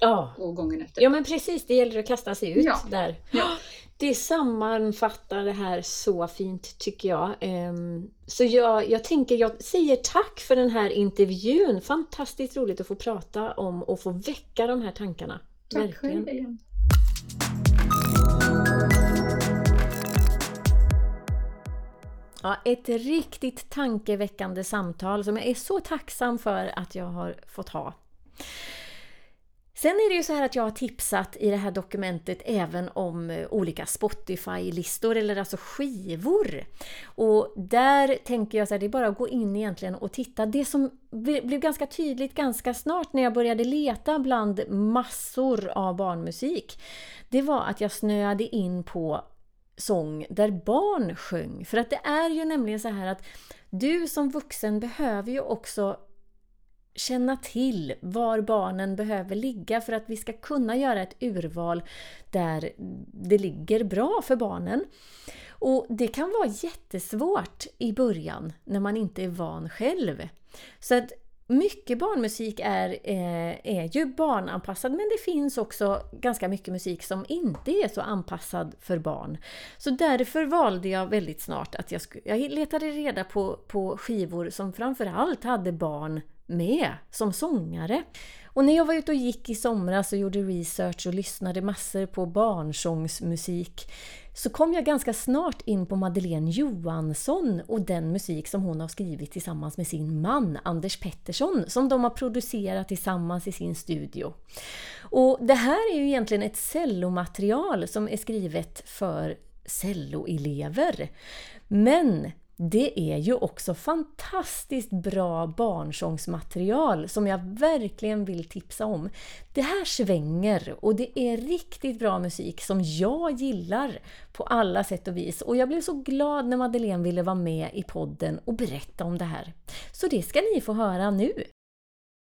Ja. och gången efter. ja, men precis. Det gäller att kasta sig ut Ja. där. Ja. Det sammanfattar det här så fint tycker jag. Ehm, Så jag, jag tänker, jag säger tack för den här intervjun. Fantastiskt roligt att få prata om och få väcka de här tankarna. Tack Verkligen. själv igen. Ja, ett riktigt tankeväckande samtal som jag är så tacksam för att jag har fått ha. Sen är det ju så här att jag har tipsat i det här dokumentet även om eh, olika Spotify-listor eller alltså skivor. Och där tänker jag så här, det är bara att gå in egentligen och titta. Det som blev ganska tydligt ganska snart när jag började leta bland massor av barnmusik, det var att jag snöade in på sång där barn sjöng. För att det är ju nämligen så här att du som vuxen behöver ju också känna till var barnen behöver ligga för att vi ska kunna göra ett urval där det ligger bra för barnen. Och det kan vara jättesvårt i början när man inte är van själv. Så att mycket barnmusik är, eh, är ju barnanpassad men det finns också ganska mycket musik som inte är så anpassad för barn. Så därför valde jag väldigt snart att jag, jag letade reda på, på skivor som framförallt hade barn med som sångare. Och när jag var ute och gick i somras och gjorde research och lyssnade massor på barnsångsmusik så kom jag ganska snart in på Madeleine Johansson och den musik som hon har skrivit tillsammans med sin man Anders Pettersson som de har producerat tillsammans i sin studio. Och Det här är ju egentligen ett cellomaterial som är skrivet för celloelever. Men det är ju också fantastiskt bra barnsångsmaterial som jag verkligen vill tipsa om. Det här svänger och det är riktigt bra musik som jag gillar på alla sätt och vis. Och jag blev så glad när Madeleine ville vara med i podden och berätta om det här. Så det ska ni få höra nu!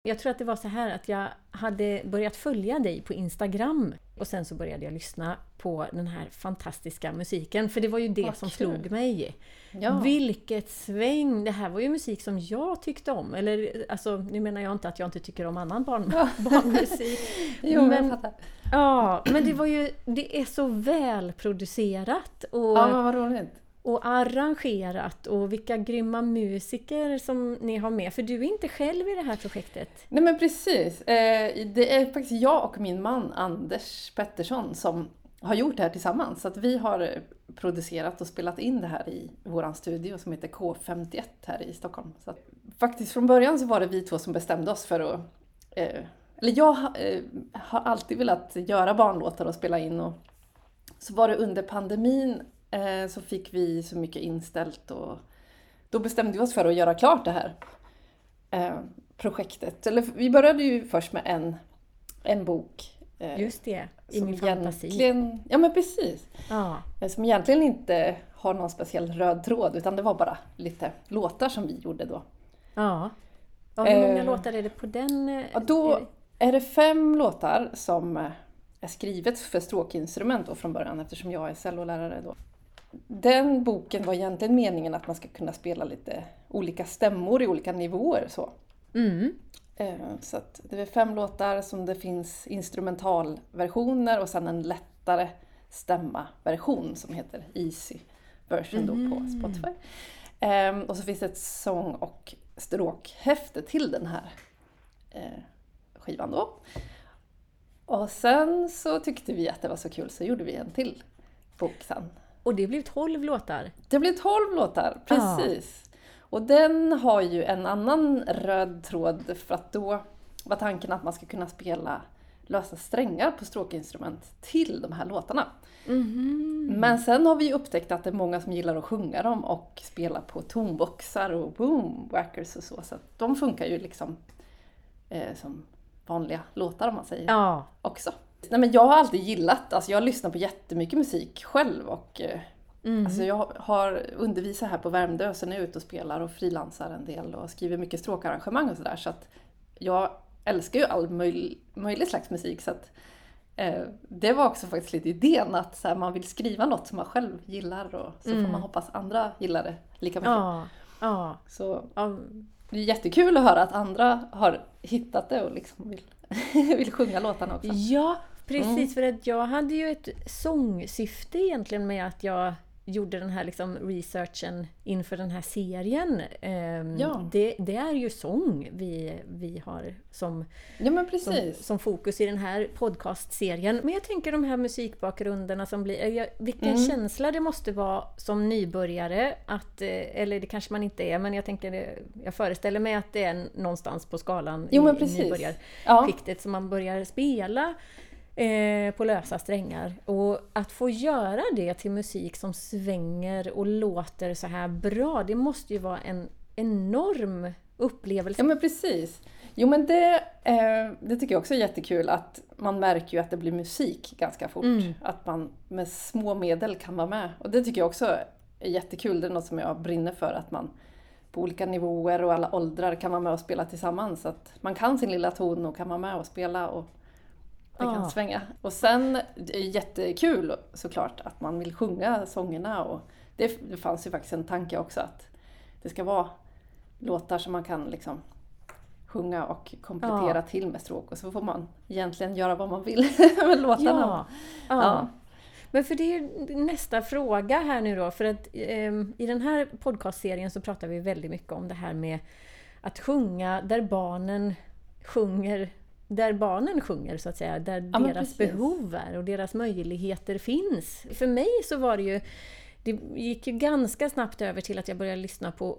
Jag tror att det var så här att jag hade börjat följa dig på Instagram och sen så började jag lyssna på den här fantastiska musiken, för det var ju det Vad som kul. slog mig. Ja. Vilket sväng! Det här var ju musik som jag tyckte om. Eller alltså, nu menar jag inte att jag inte tycker om annan barn, barnmusik. jo, men, jag fattar. Ja, men det var ju, det är så välproducerat. Och, ja, vad roligt! Och arrangerat och vilka grymma musiker som ni har med. För du är inte själv i det här projektet. Nej men precis. Eh, det är faktiskt jag och min man Anders Pettersson som har gjort det här tillsammans. Så att vi har producerat och spelat in det här i vår studio som heter K51 här i Stockholm. Så att, faktiskt från början så var det vi två som bestämde oss för att... Eh, eller jag eh, har alltid velat göra barnlåtar och spela in och så var det under pandemin eh, så fick vi så mycket inställt och då bestämde vi oss för att göra klart det här eh, projektet. Eller vi började ju först med en, en bok Eh, Just det, i min fantasi. Ja men precis. Ja. Eh, som egentligen inte har någon speciell röd tråd utan det var bara lite låtar som vi gjorde då. Ja. Och hur många låtar är det på den? Ja, då är det fem låtar som är skrivet för stråkinstrument då från början eftersom jag är cellolärare då. Den boken var egentligen meningen att man ska kunna spela lite olika stämmor i olika nivåer. Så. Mm. Eh, så det är fem låtar som det finns instrumentalversioner och sen en lättare stämma-version som heter Easy version då på mm. Spotify. Ehm, och så finns det ett sång och stråkhäfte till den här eh, skivan då. Och sen så tyckte vi att det var så kul så gjorde vi en till bok sen. Och det blev 12 låtar? Det blev 12 låtar, precis! Och den har ju en annan röd tråd för att då var tanken att man ska kunna spela lösa strängar på stråkinstrument till de här låtarna. Mm. Men sen har vi upptäckt att det är många som gillar att sjunga dem och spela på tonboxar och boomwackers och så. Så de funkar ju liksom eh, som vanliga låtar om man säger ja. också. Nej, men jag har alltid gillat, alltså jag lyssnar på jättemycket musik själv och eh, Mm. Alltså jag har undervisar här på Värmdö, sen är jag ute och spelar och frilansar en del och skriver mycket stråkarrangemang och sådär. Så att jag älskar ju all möj, möjlig slags musik. Så att, eh, det var också faktiskt lite idén att så här, man vill skriva något som man själv gillar och så mm. får man hoppas andra gillar det lika mycket. Ja, ja. Så, det är jättekul att höra att andra har hittat det och liksom vill, vill sjunga låtarna också. Ja, precis. För att jag hade ju ett sångsyfte egentligen med att jag gjorde den här liksom researchen inför den här serien. Eh, Ja. det, det är ju sång vi, vi har som, Ja som, som fokus i den här podcastserien. Men jag tänker de här musikbakgrunderna som blir... Jag, vilken Mm. känsla det måste vara som nybörjare att... eh, Eller det kanske man inte är, men jag tänker... det- Jag föreställer mig att det är någonstans på skalan Jo, i, nybörjarskiktet Ja. som man börjar spela eh, på lösa strängar. Och att få göra det till musik som svänger och låter så här bra, det måste ju vara en enorm upplevelse. Ja men precis. Jo men det, eh, det tycker jag också är jättekul att man märker ju att det blir musik ganska fort. Mm. Att man med små medel kan vara med. Och det tycker jag också är jättekul. Det är något som jag brinner för. Att man på olika nivåer och alla åldrar kan vara med och spela tillsammans. Att man kan sin lilla ton och kan vara med och spela och det Ja. kan svänga. Och sen det är jättekul såklart att man vill sjunga sångerna. Och det, det fanns ju faktiskt en tanke också att det ska vara låtar som man kan liksom sjunga och komplettera Ja. till med stråk och så får man egentligen göra vad man vill med låtarna. Ja, ja. Ja. Men för det är nästa fråga här nu då, för att ehm, i den här podcastserien så pratar vi väldigt mycket om det här med att sjunga där barnen sjunger där barnen sjunger så att säga, där Ja, deras behov är och deras möjligheter finns. För mig så var det ju det gick ju ganska snabbt över till att jag började lyssna på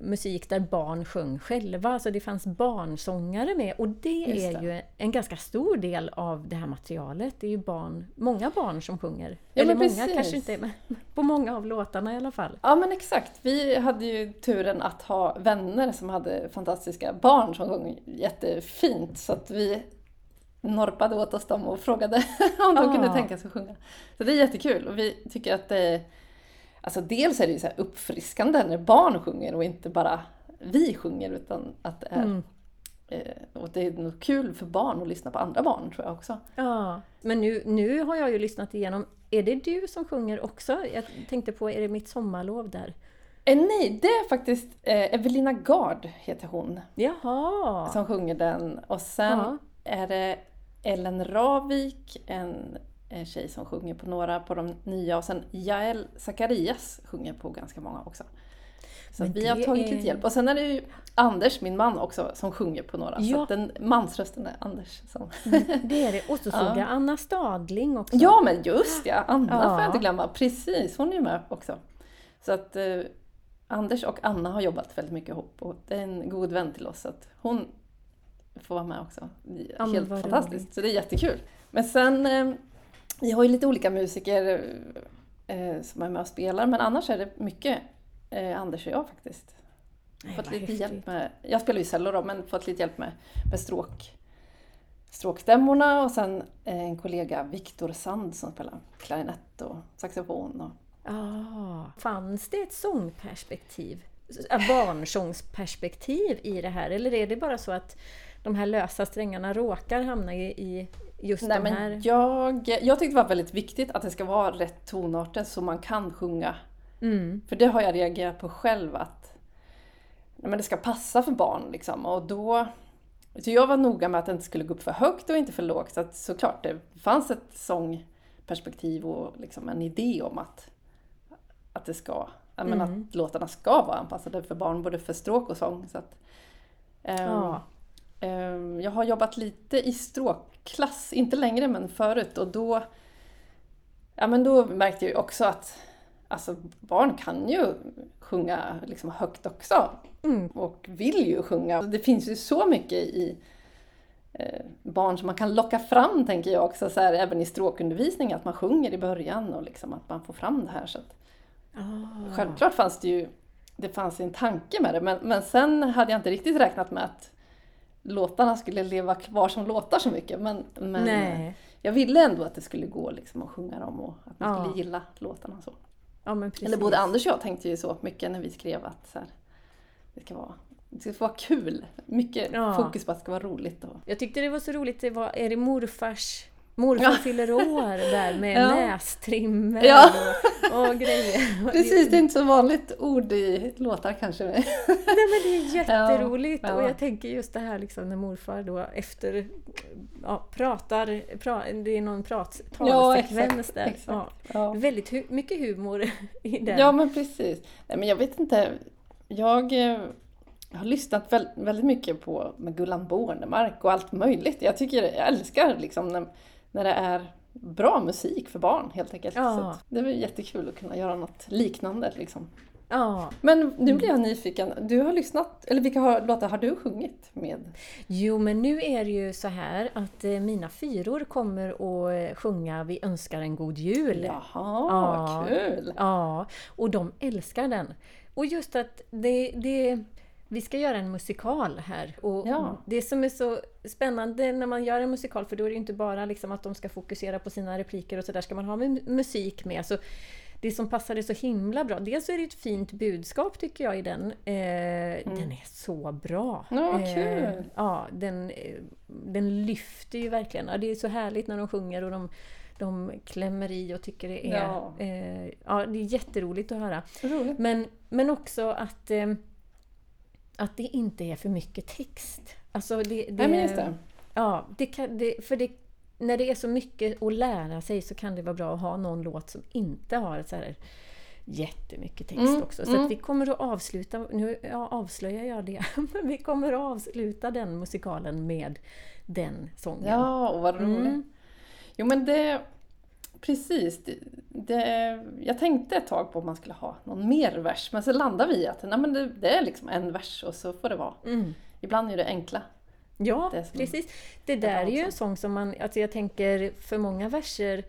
musik där barn sjöng själva. Alltså det fanns barnsångare med och det Just är det. ju en ganska stor del av det här materialet. Det är ju barn, många barn som sjunger. Ja, Eller många precis. kanske inte, men på många av låtarna i alla fall. Ja men exakt. Vi hade ju turen att ha vänner som hade fantastiska barn som sjöng jättefint. Så att vi norpade åt oss dem och frågade om de Ah. kunde tänka sig att sjunga. Så det är jättekul och vi tycker att det. Alltså dels är det ju så här uppfriskande när barn sjunger och inte bara vi sjunger utan att det är... Mm. Eh, och det är nog kul för barn att lyssna på andra barn tror jag också. Ja, men nu, nu har jag ju lyssnat igenom. Är det du som sjunger också? Jag tänkte på, är det mitt sommarlov där? Eh, nej, det är faktiskt eh, Evelina Gard heter hon. Jaha! som sjunger den. Och sen Ja. är det Ellen Ravik, en, en tjej som sjunger på några på de nya. Och sen Jael Zacharias sjunger på ganska många också. Så Men vi har tagit är- lite hjälp. Och sen är det ju Anders, min man också, som sjunger på några. Så Ja. att den mansrösten är Anders. Som... Det är det. Och så såg Ja. jag Anna Stadling också. Ja men just ja, Anna får Ja. jag inte glömma. Precis, hon är ju med också. Så att eh, Anders och Anna har jobbat väldigt mycket ihop och det är en god vän till oss. Så att hon får vara med också. Helt fantastiskt, roligt. så det är jättekul. Men sen, eh, vi har ju lite olika musiker eh, som är med och spelar men annars är det mycket eh, Anders och jag faktiskt. Nej, fått lite häftigt. hjälp med, jag spelar ju cello då, men fått lite hjälp med, med stråk, stråkstämmorna och sen eh, en kollega, Viktor Sand, som spelar klarinett och saxofon. Och, Ah, fanns det ett sångperspektiv? Barnsångsperspektiv i det här? Eller är det bara så att de här lösa strängarna råkar hamna i, i just nej, de här... men jag, jag tyckte det var väldigt viktigt att det ska vara rätt tonarter så man kan sjunga. Mm. För det har jag reagerat på själv att nej, men det ska passa för barn. Liksom. Och då, så jag var noga med att det inte skulle gå upp för högt och inte för lågt. Så att, såklart, det fanns ett sångperspektiv och liksom en idé om att, att det ska Mm. att låtarna ska vara anpassade för barn, både för stråk och sång. Så att, Ja. ehm, jag har jobbat lite i stråkklass, inte längre men förut och då, ja, men då märkte jag också att alltså, barn kan ju sjunga liksom högt också Mm. och vill ju sjunga. Det finns ju så mycket i eh, barn som man kan locka fram, tänker jag också, så här, även i stråkundervisning, att man sjunger i början och liksom att man får fram det här. Så att, Ah. Självklart fanns det ju det fanns en tanke med det, men, men sen hade jag inte riktigt räknat med att låtarna skulle leva kvar som låtar så mycket. Men, men Nej. jag ville ändå att det skulle gå liksom att sjunga dem och att man Ja. skulle gilla låtarna. Så. Ja, men precis. Eller både Anders och jag tänkte ju så mycket när vi skrev att så här, det ska vara det ska vara kul. Mycket Ja. fokus på att det ska vara roligt. Och, Jag tyckte det var så roligt, det var, är det morfars Morfar Ja. fyller år där med Ja. nästrimmer Ja. och, och grejer. Precis, det är inte så vanligt ord i låtar kanske. Nej men det är jätteroligt Ja, och jag tänker just det här liksom när morfar då efter ja, pratar, pra, det är någon prat, talsekvens där. exakt. Ja. Väldigt hu- mycket humor i den. Ja, men precis. Nej, men jag vet inte. Jag eh, har lyssnat väl, väldigt mycket på med Gullan Bornemark och allt möjligt. Jag tycker, jag älskar liksom när, när det är bra musik för barn helt enkelt. Ja. Så det är jättekul att kunna göra något liknande liksom. Ja. Men nu blir jag nyfiken. Du har lyssnat, eller vilka låtar har du sjungit med? Jo, men nu är det ju så här att eh, mina fyror kommer att eh, sjunga Vi önskar en god jul. Jaha, Ja. kul! Ja, och de älskar den. Och just att det, det, vi ska göra en musikal här. Och Ja. Det som är så spännande när man gör en musikal, för då är det inte bara liksom att de ska fokusera på sina repliker och så där ska man ha mu- musik med. Så det som passade så himla bra, dels är det ett fint budskap tycker jag i den. Eh, Den är så bra! Mm. Ja, Eh, kul. ja, den, eh, den lyfter ju verkligen. Ja, det är så härligt när de sjunger och de, de klämmer i och tycker det är... Ja. Eh, ja, det är jätteroligt att höra. Roligt. Men, men också att, eh, att det inte är för mycket text. Alltså det, det, Nej, men just det. Ja, det kan, det, för det, när det är så mycket att lära sig så kan det vara bra att ha någon låt som inte har så här jättemycket text Mm, också. Så mm. vi kommer att avsluta, nu ja, avslöjar jag det, men vi kommer att avsluta den musikalen med den sången. Ja, och vad roligt. Mm. Jo men det... Precis. Det, det, jag tänkte ett tag på om man skulle ha någon mer vers, men så landade vi i att nej, men det, det är liksom en vers och så får det vara. Mm. Ibland är det enkla. Ja, Det precis. Det där är ju en sång som man, alltså jag tänker för många verser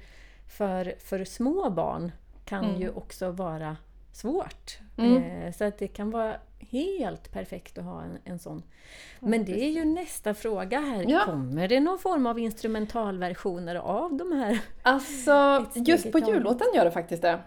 för, för små barn kan Mm. ju också vara svårt. Mm. Eh, så att det kan vara helt perfekt att ha en, en sån. Men det är ju nästa fråga här. Ja. Kommer det någon form av instrumentalversioner av de här? Alltså, just på jullåten gör det faktiskt det.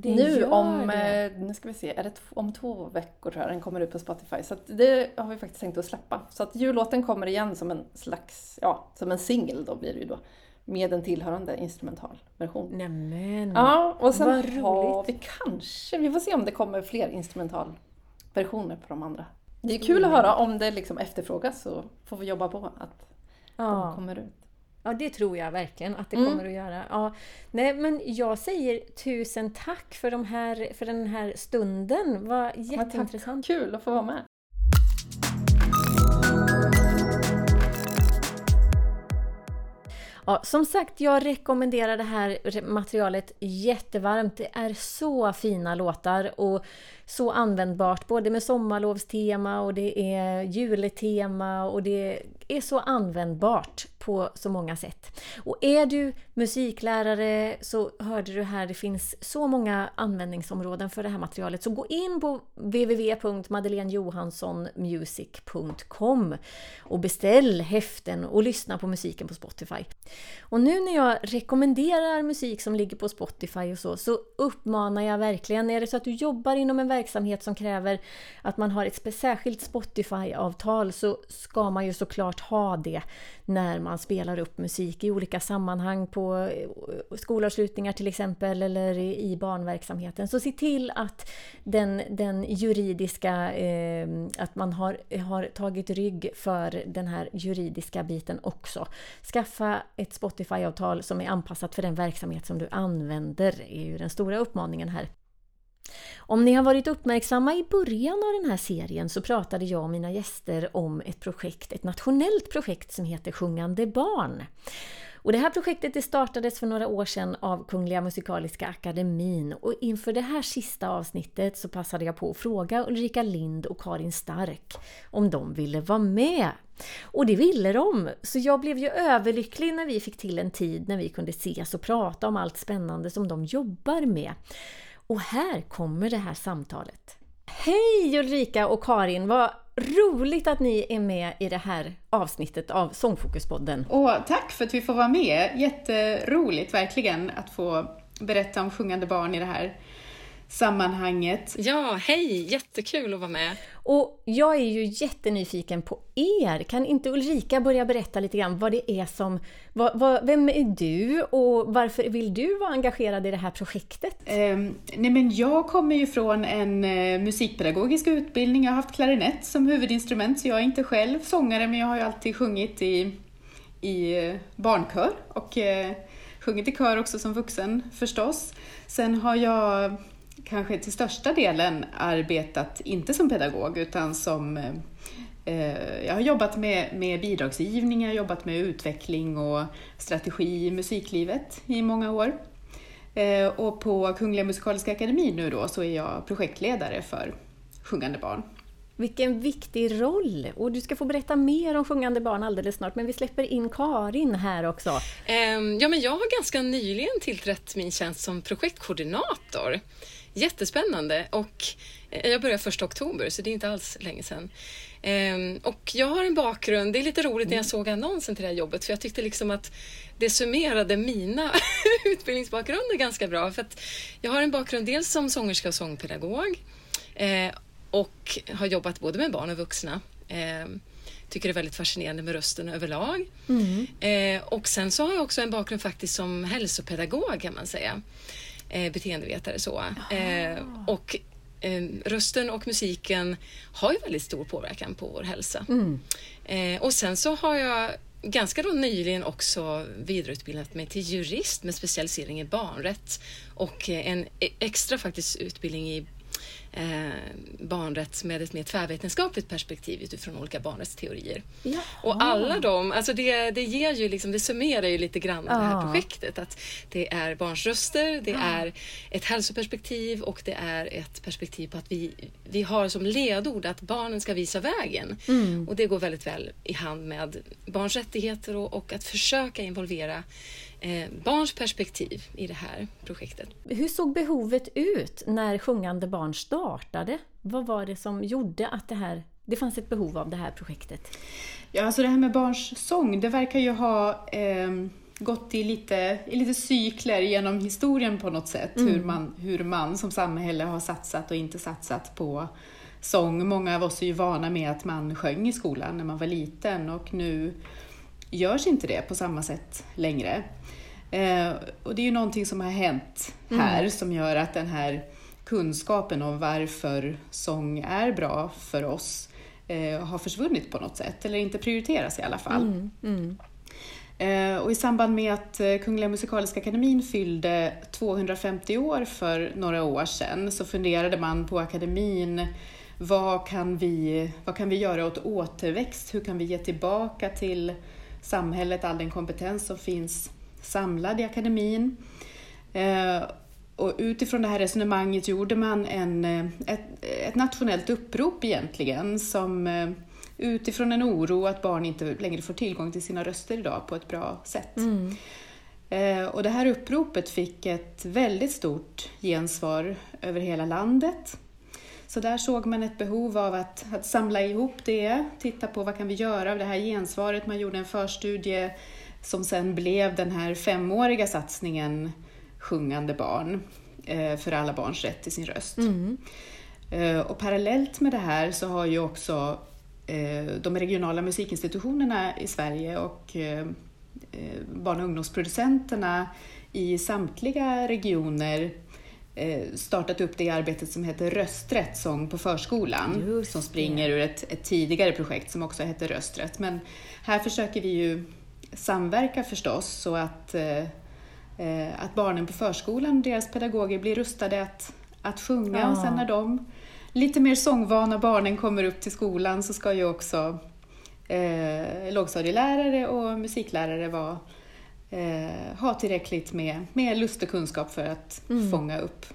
Det nu om, det. eh, nu ska vi se, är det om två veckor tror jag den kommer ut på Spotify. Så det har vi faktiskt tänkt att släppa. Så att jullåten kommer igen som en slags, ja, som en singel då blir det ju då. Med en tillhörande instrumentalversion. Nämen! Ja, och sen har vi kanske, vi får se om det kommer fler instrumentalversioner på de andra. Det är kul att höra om det liksom efterfrågas så får vi jobba på att de ja. kommer ut. Ja, det tror jag verkligen att det Mm. kommer att göra. Ja. Nej, men jag säger tusen tack för, de här, för den här stunden. Vad jätteintressant. tack, kul att få vara med. Ja, som sagt, jag rekommenderar det här materialet jättevarmt. Det är så fina låtar och så användbart, både med sommarlovstema och det är juletema och det är så användbart på så många sätt. Och är du musiklärare så hörde du här, det finns så många användningsområden för det här materialet. Så gå in på www.madeleinejohanssonmusic.com och beställ häften och lyssna på musiken på Spotify. Och nu när jag rekommenderar musik som ligger på Spotify och så, så uppmanar jag verkligen, är det så att du jobbar inom en verksamhet som kräver att man har ett särskilt Spotify-avtal så ska man ju såklart ha det när man spelar upp musik i olika sammanhang på eh, skolavslutningar till exempel eller i i barnverksamheten. Så se till att den, den juridiska, eh, att man har, har tagit rygg för den här juridiska biten också. Skaffa ett Spotify-avtal som är anpassat för den verksamhet som du använder, är ju den stora uppmaningen här. Om ni har varit uppmärksamma i början av den här serien så pratade jag och mina gäster om ett projekt, ett nationellt projekt som heter Sjungande barn. Och det här projektet det startades för några år sedan av Kungliga Musikaliska Akademin och inför det här sista avsnittet så passade jag på att fråga Ulrika Lind och Karin Stark om de ville vara med. Och det ville de! Så jag blev ju överlycklig när vi fick till en tid när vi kunde ses och prata om allt spännande som de jobbar med. Och här kommer det här samtalet. Hej Ulrika och Karin! Vad roligt att ni är med i det här avsnittet av Sångfokuspodden. Och tack för att vi får vara med. Jätteroligt verkligen att få berätta om sjungande barn i det här sammanhanget. Ja, hej! Jättekul att vara med. Och jag är ju jättenyfiken på er. Kan inte Ulrika börja berätta lite grann vad det är som... Vad, vad, vem är du och varför vill du vara engagerad i det här projektet? Eh, nej men jag kommer ju från en eh, musikpedagogisk utbildning. Jag har haft klarinett som huvudinstrument, så jag är inte själv sångare, men jag har ju alltid sjungit i, i eh, barnkör och eh, sjungit i kör också som vuxen förstås. Sen har jag kanske till största delen arbetat, inte som pedagog, utan som eh, jag har jobbat med, med bidragsgivning, jag har jobbat med utveckling och strategi i musiklivet i många år. Eh, och på Kungliga Musikaliska Akademin nu då så är jag projektledare för Sjungande barn. Vilken viktig roll! Och du ska få berätta mer om Sjungande barn alldeles snart, men vi släpper in Karin här också. Um, ja, men jag har ganska nyligen tillträtt min tjänst som projektkoordinator. Jättespännande och eh, jag började första oktober så det är inte alls länge sedan. Um, och jag har en bakgrund, det är lite roligt när jag såg annonsen till det här jobbet för jag tyckte liksom att det summerade mina utbildningsbakgrunder ganska bra. För jag har en bakgrund dels som sångerska och sångpedagog eh, och har jobbat både med barn och vuxna. Eh, tycker det är väldigt fascinerande med rösten överlag. Mm. Eh, och sen så har jag också en bakgrund faktiskt som hälsopedagog kan man säga. Eh, beteendevetare så. Eh, och eh, rösten och musiken har ju väldigt stor påverkan på vår hälsa. Mm. Eh, och sen så har jag ganska då nyligen också vidareutbildat mig till jurist med specialisering i barnrätt och en e-, extra faktiskt utbildning i eh, barnrätt med ett mer tvärvetenskapligt perspektiv utifrån olika barnrättsteorier. Jaha. Och alla de, alltså det, det ger ju liksom, det summerar ju lite grann ja. det här projektet. Att det är barns röster, det ja. är ett hälsoperspektiv och det är ett perspektiv på att vi, vi har som ledord att barnen ska visa vägen. Mm. Och det går väldigt väl i hand med barns rättigheter och, och att försöka involvera eh, barns perspektiv i det här projektet. Hur såg behovet ut när Sjungande barn startade? Vad var det som gjorde att det här det fanns ett behov av det här projektet? Ja, alltså det här med barns sång, det verkar ju ha eh, gått i lite, i lite cykler genom historien på något sätt. Mm. Hur, man, hur man som samhälle har satsat och inte satsat på sång. Många av oss är ju vana med att man sjöng i skolan när man var liten och nu görs inte det på samma sätt längre. Eh, och det är ju någonting som har hänt här mm. som gör att den här kunskapen om varför sång är bra för oss eh, har försvunnit på något sätt, eller inte prioriteras i alla fall. Mm. Mm. Eh, och I samband med att eh, Kungliga Musikaliska Akademin fyllde 250 år för några år sedan så funderade man på akademin vad kan, vi, vad kan vi göra åt återväxt? Hur kan vi ge tillbaka till samhället all den kompetens som finns samlad i akademin. Eh, och utifrån det här resonemanget gjorde man en, eh, ett, ett nationellt upprop egentligen som eh, utifrån en oro att barn inte längre får tillgång till sina röster idag på ett bra sätt. Mm. Och det här uppropet fick ett väldigt stort gensvar över hela landet. Så där såg man ett behov av att, att samla ihop det, titta på vad kan vi göra av det här gensvaret. Man gjorde en förstudie som sen blev den här femåriga satsningen Sjungande barn eh, för alla barns rätt till sin röst. Mm. Eh, och parallellt med det här så har ju också eh, de regionala musikinstitutionerna i Sverige och barn och ungdomsproducenterna i samtliga regioner startat upp det arbetet som heter Rösträtt, sång på förskolan, som springer ur ett, ett, tidigare projekt som också heter Rösträtt. Men här försöker vi ju samverka förstås så att, eh, eh, att barnen på förskolan och deras pedagoger blir rustade att, att sjunga ja. och sen när de lite mer sångvana barnen kommer upp till skolan så ska ju också eh, lågstadielärare och musiklärare vara, eh, ha tillräckligt med, med lust och kunskap för att mm. fånga upp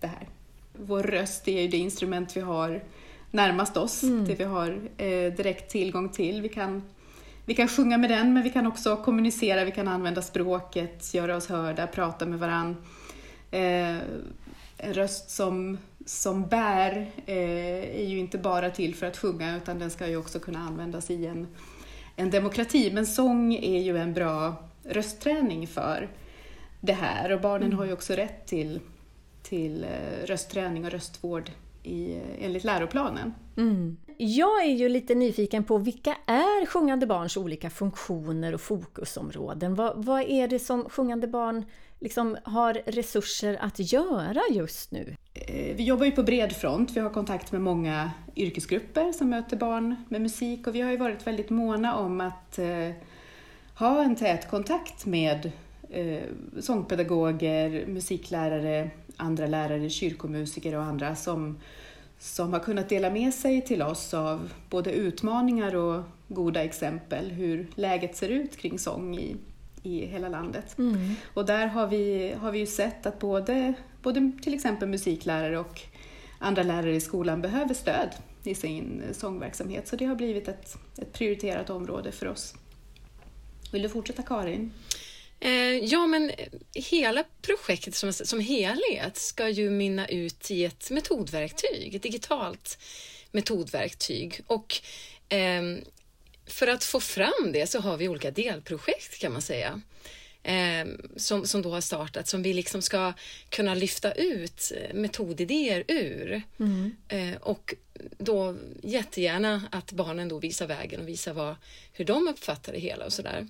det här. Vår röst är ju det instrument vi har närmast oss, mm. det vi har eh, direkt tillgång till. Vi kan vi kan sjunga med den, men vi kan också kommunicera, vi kan använda språket, göra oss hörda, prata med varann. Eh, en röst som, som bär eh, är ju inte bara till för att sjunga, utan den ska ju också kunna användas i en, en demokrati. Men sång är ju en bra röstträning för det här och barnen mm. har ju också rätt till, till eh, röstträning och röstvård i, enligt läroplanen. Mm. Jag är ju lite nyfiken på vilka är sjungande barns olika funktioner och fokusområden? Vad, vad är det som sjungande barn liksom har resurser att göra just nu? Vi jobbar ju på bred front. Vi har kontakt med många yrkesgrupper som möter barn med musik och vi har ju varit väldigt måna om att eh, ha en tät kontakt med eh, sångpedagoger, musiklärare, andra lärare, kyrkomusiker och andra som, som har kunnat dela med sig till oss av både utmaningar och goda exempel hur läget ser ut kring sång i, i hela landet. Mm. Och där har vi, har vi ju sett att både, både till exempel musiklärare och andra lärare i skolan behöver stöd i sin sångverksamhet. Så det har blivit ett, ett prioriterat område för oss. Vill du fortsätta Karin? Eh, ja, men hela projektet som, som helhet ska ju mynna ut i ett metodverktyg, ett digitalt metodverktyg. Och eh, för att få fram det så har vi olika delprojekt kan man säga. Eh, som, som då har startat som vi liksom ska kunna lyfta ut metodidéer ur. Mm. Eh, och då jättegärna att barnen då visar vägen och visar vad, hur de uppfattar det hela och sådär.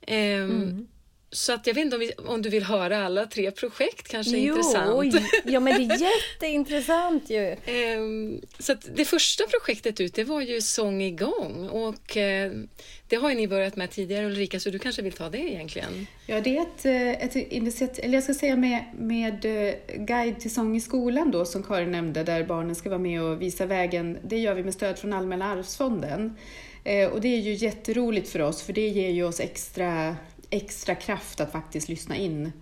Eh, mm. Så att jag vet inte om, vi, om, du vill höra alla tre projekt, kanske jo, intressant? Ja, men det är jätteintressant ju. Um, så att det första projektet ut, det var ju Sång igång och uh, det har ju ni börjat med tidigare Ulrika, så du kanske vill ta det egentligen? Ja, det är ett, eh, ett initiativ, eller jag ska säga med, med eh, Guide till sång i skolan då, som Karin nämnde, där barnen ska vara med och visa vägen. Det gör vi med stöd från Allmänna arvsfonden. Eh, och det är ju jätteroligt för oss, för det ger ju oss extra extra kraft att faktiskt lyssna in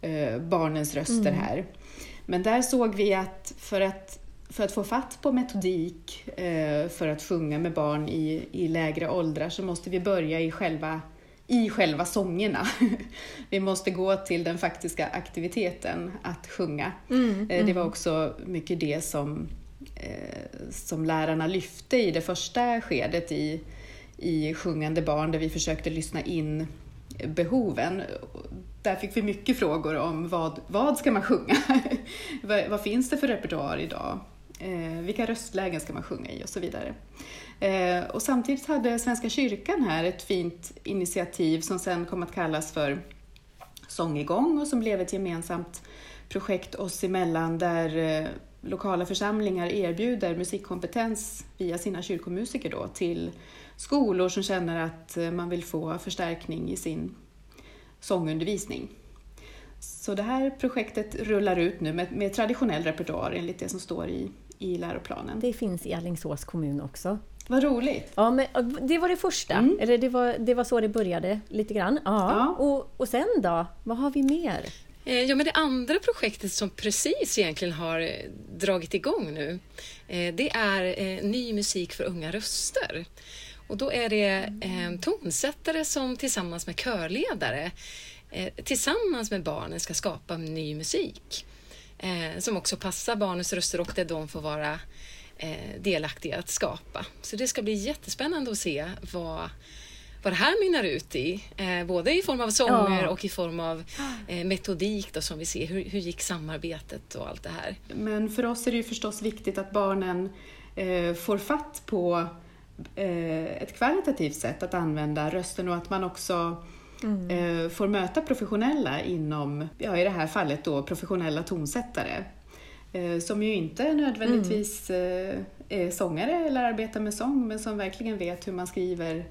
eh, barnens röster mm. här. Men där såg vi att för att, för att få fatt på metodik eh, för att sjunga med barn i, i lägre åldrar så måste vi börja i själva i själva sångerna. Vi måste gå till den faktiska aktiviteten att sjunga. Mm, mm. Det var också mycket det som, som lärarna lyfte i det första skedet i, i Sjungande barn, där vi försökte lyssna in behoven. Där fick vi mycket frågor om vad, vad ska man sjunga? vad, vad, finns det för repertoar idag? Eh, vilka röstlägen ska man sjunga i och så vidare. Eh, och samtidigt hade Svenska kyrkan här ett fint initiativ som sen kom att kallas för Sång igång och som blev ett gemensamt projekt oss emellan där eh, lokala församlingar erbjuder musikkompetens via sina kyrkomusiker då till skolor som känner att eh, man vill få förstärkning i sin sångundervisning. Så det här projektet rullar ut nu med, med traditionell repertoar enligt det som står i, i läroplanen. Det finns i Allingsås kommun också. Vad roligt! Ja, men det var det första, mm. eller det var, det var så det började lite grann. Ja. ja. Och, och sen då, vad har vi mer? Eh, ja, men det andra projektet som precis egentligen har eh, dragit igång nu, det är Ny musik för unga röster. Och då är det eh, tonsättare som tillsammans med körledare eh, tillsammans med barnen ska skapa ny musik eh, som också passar barnens röster och där de får vara eh, delaktiga att skapa. Så det ska bli jättespännande att se vad vad det här mynnar ut i, både i form av sånger ja. och i form av metodik då, som vi ser. Hur, hur gick samarbetet och allt det här? Men för oss är det ju förstås viktigt att barnen får fatt på ett kvalitativt sätt att använda rösten och att man också mm. Eh, får möta professionella inom, ja i det här fallet då professionella tonsättare. Eh, som ju inte nödvändigtvis mm. är sångare eller arbetar med sång men som verkligen vet hur man skriver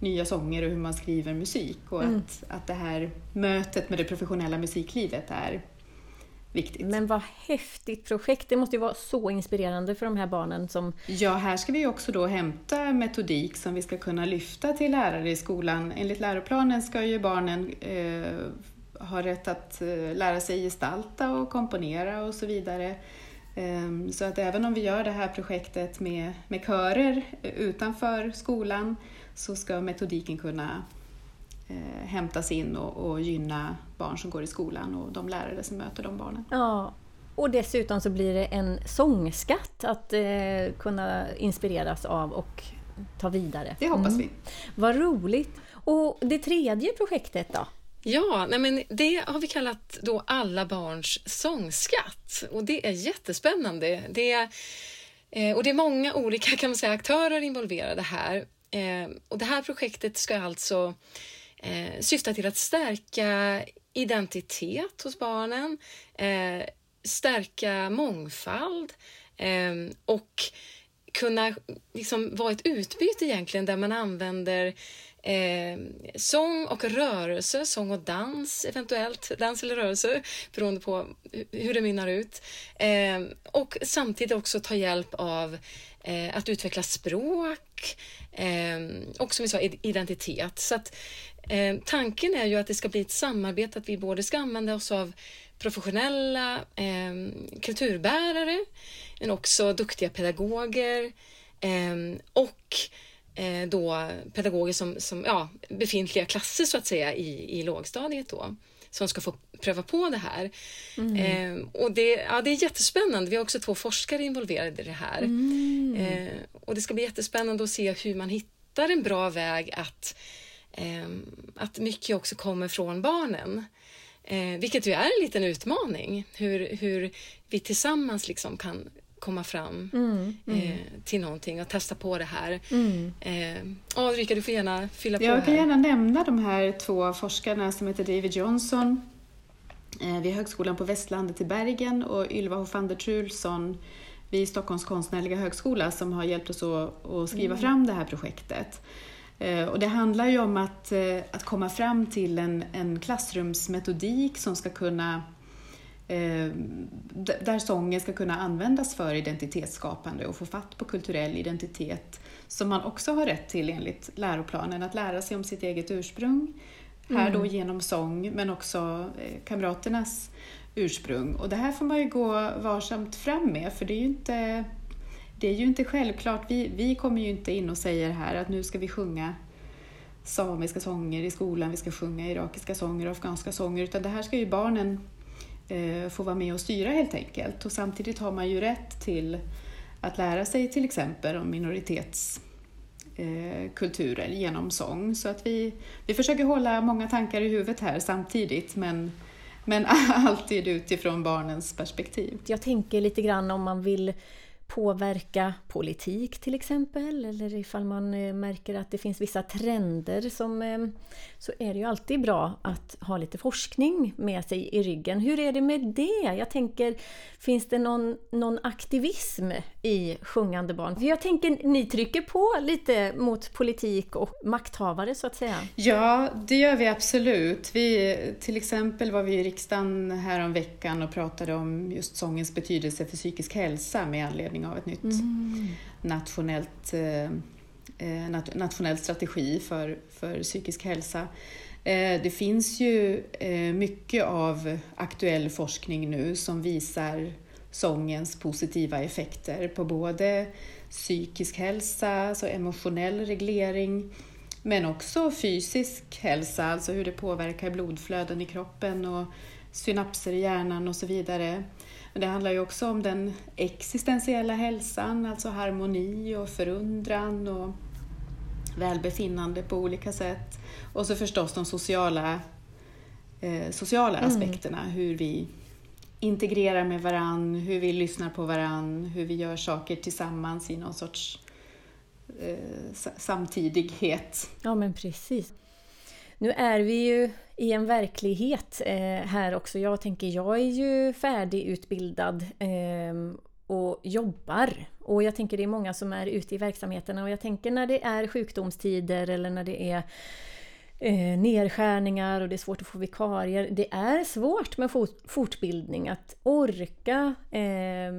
nya sånger och hur man skriver musik och mm. att, att det här mötet med det professionella musiklivet är viktigt. Men vad häftigt projekt! Det måste ju vara så inspirerande för de här barnen som... Ja, här ska vi också då hämta metodik som vi ska kunna lyfta till lärare i skolan. Enligt läroplanen ska ju barnen eh, ha rätt att eh, lära sig gestalta och komponera och så vidare. Eh, så att även om vi gör det här projektet med, med körer utanför skolan så ska metodiken kunna eh, hämtas in och, och gynna barn som går i skolan och de lärare som möter de barnen. Ja, och dessutom så blir det en sångskatt att eh, kunna inspireras av och ta vidare. Det hoppas mm. vi. Vad roligt! Och det tredje projektet då? Ja, nej men det har vi kallat då Alla barns sångskatt och det är jättespännande. Det är, eh, och det är många olika kan man säga, aktörer involverade här. Eh, och det här projektet ska alltså eh, syfta till att stärka identitet hos barnen, eh, stärka mångfald ehm, och kunna liksom vara ett utbyte egentligen där man använder eh, sång och rörelse, sång och dans eventuellt, dans eller rörelse beroende på hur det mynnar ut. Eh, och samtidigt också ta hjälp av eh, att utveckla språk eh, och som vi sa identitet. Så att, eh, tanken är ju att det ska bli ett samarbete, att vi både ska använda oss av professionella eh, kulturbärare men också duktiga pedagoger och eh, då pedagoger som, som ja, befintliga klasser så att säga i, i lågstadiet då som ska få pröva på det här. Mm. Eh, och det, ja, det är jättespännande. Vi har också två forskare involverade i det här. Mm. Eh, och det ska bli jättespännande att se hur man hittar en bra väg att, att mycket också kommer från barnen. Eh, vilket ju är en liten utmaning, hur, hur vi tillsammans liksom kan komma fram mm, mm. Eh, till någonting och testa på det här. Mm. Eh, Ulrika, du får gärna fylla på Jag kan här. gärna nämna de här två forskarna som heter David Johnson eh, vid Högskolan på Västlandet i Bergen och Ylva Hoffander Trulsson vid Stockholms konstnärliga högskola som har hjälpt oss att, att skriva mm. fram det här projektet. Eh, och det handlar ju om att, eh, att komma fram till en, en klassrumsmetodik som ska kunna Eh, där sången ska kunna användas för identitetsskapande och få fatt på kulturell identitet som man också har rätt till enligt läroplanen, att lära sig om sitt eget ursprung. Här då mm. genom sång, men också kamraternas ursprung. Och det här får man ju gå varsamt fram med, för det är ju inte, det är ju inte självklart. Vi, vi kommer ju inte in och säger här att nu ska vi sjunga samiska sånger i skolan, vi ska sjunga irakiska sånger och afghanska sånger, utan det här ska ju barnen eh, få vara med och styra helt enkelt. Och samtidigt har man ju rätt till att lära sig till exempel om minoritetskulturer eh, genom sång. Så att vi, vi försöker hålla många tankar i huvudet här samtidigt men, men alltid utifrån barnens perspektiv. Jag tänker lite grann om man vill påverka politik till exempel eller ifall man eh, märker att det finns vissa trender som eh, så är det ju alltid bra att ha lite forskning med sig i ryggen. Hur är det med det? Jag tänker, finns det någon, någon aktivism i Sjungande barn? För jag tänker, ni trycker på lite mot politik och makthavare så att säga. Ja, det gör vi absolut. Vi, till exempel var vi i riksdagen här om veckan och pratade om just sångens betydelse för psykisk hälsa med anledning av ett nytt mm. nationellt eh, eh, nationell strategi för, för psykisk hälsa. Eh, det finns ju mycket av aktuell forskning nu som visar sångens positiva effekter på både psykisk hälsa, alltså emotionell reglering, men också fysisk hälsa, alltså hur det påverkar blodflöden i kroppen och synapser i hjärnan och så vidare. Men det handlar ju också om den existentiella hälsan, alltså harmoni och förundran och välbefinnande på olika sätt. Och så förstås de sociala, eh, sociala mm. aspekterna, hur vi integrerar med varann, hur vi lyssnar på varann, hur vi gör saker tillsammans i någon sorts eh, samtidighet. Ja men precis. Nu är vi ju i en verklighet eh, här också. Jag tänker, jag är ju färdigutbildad eh, och jobbar. Och jag tänker det är många som är ute i verksamheterna och jag tänker när det är sjukdomstider eller när det är eh, nedskärningar och det är svårt att få vikarier. Det är svårt med fort, fortbildning, att orka eh,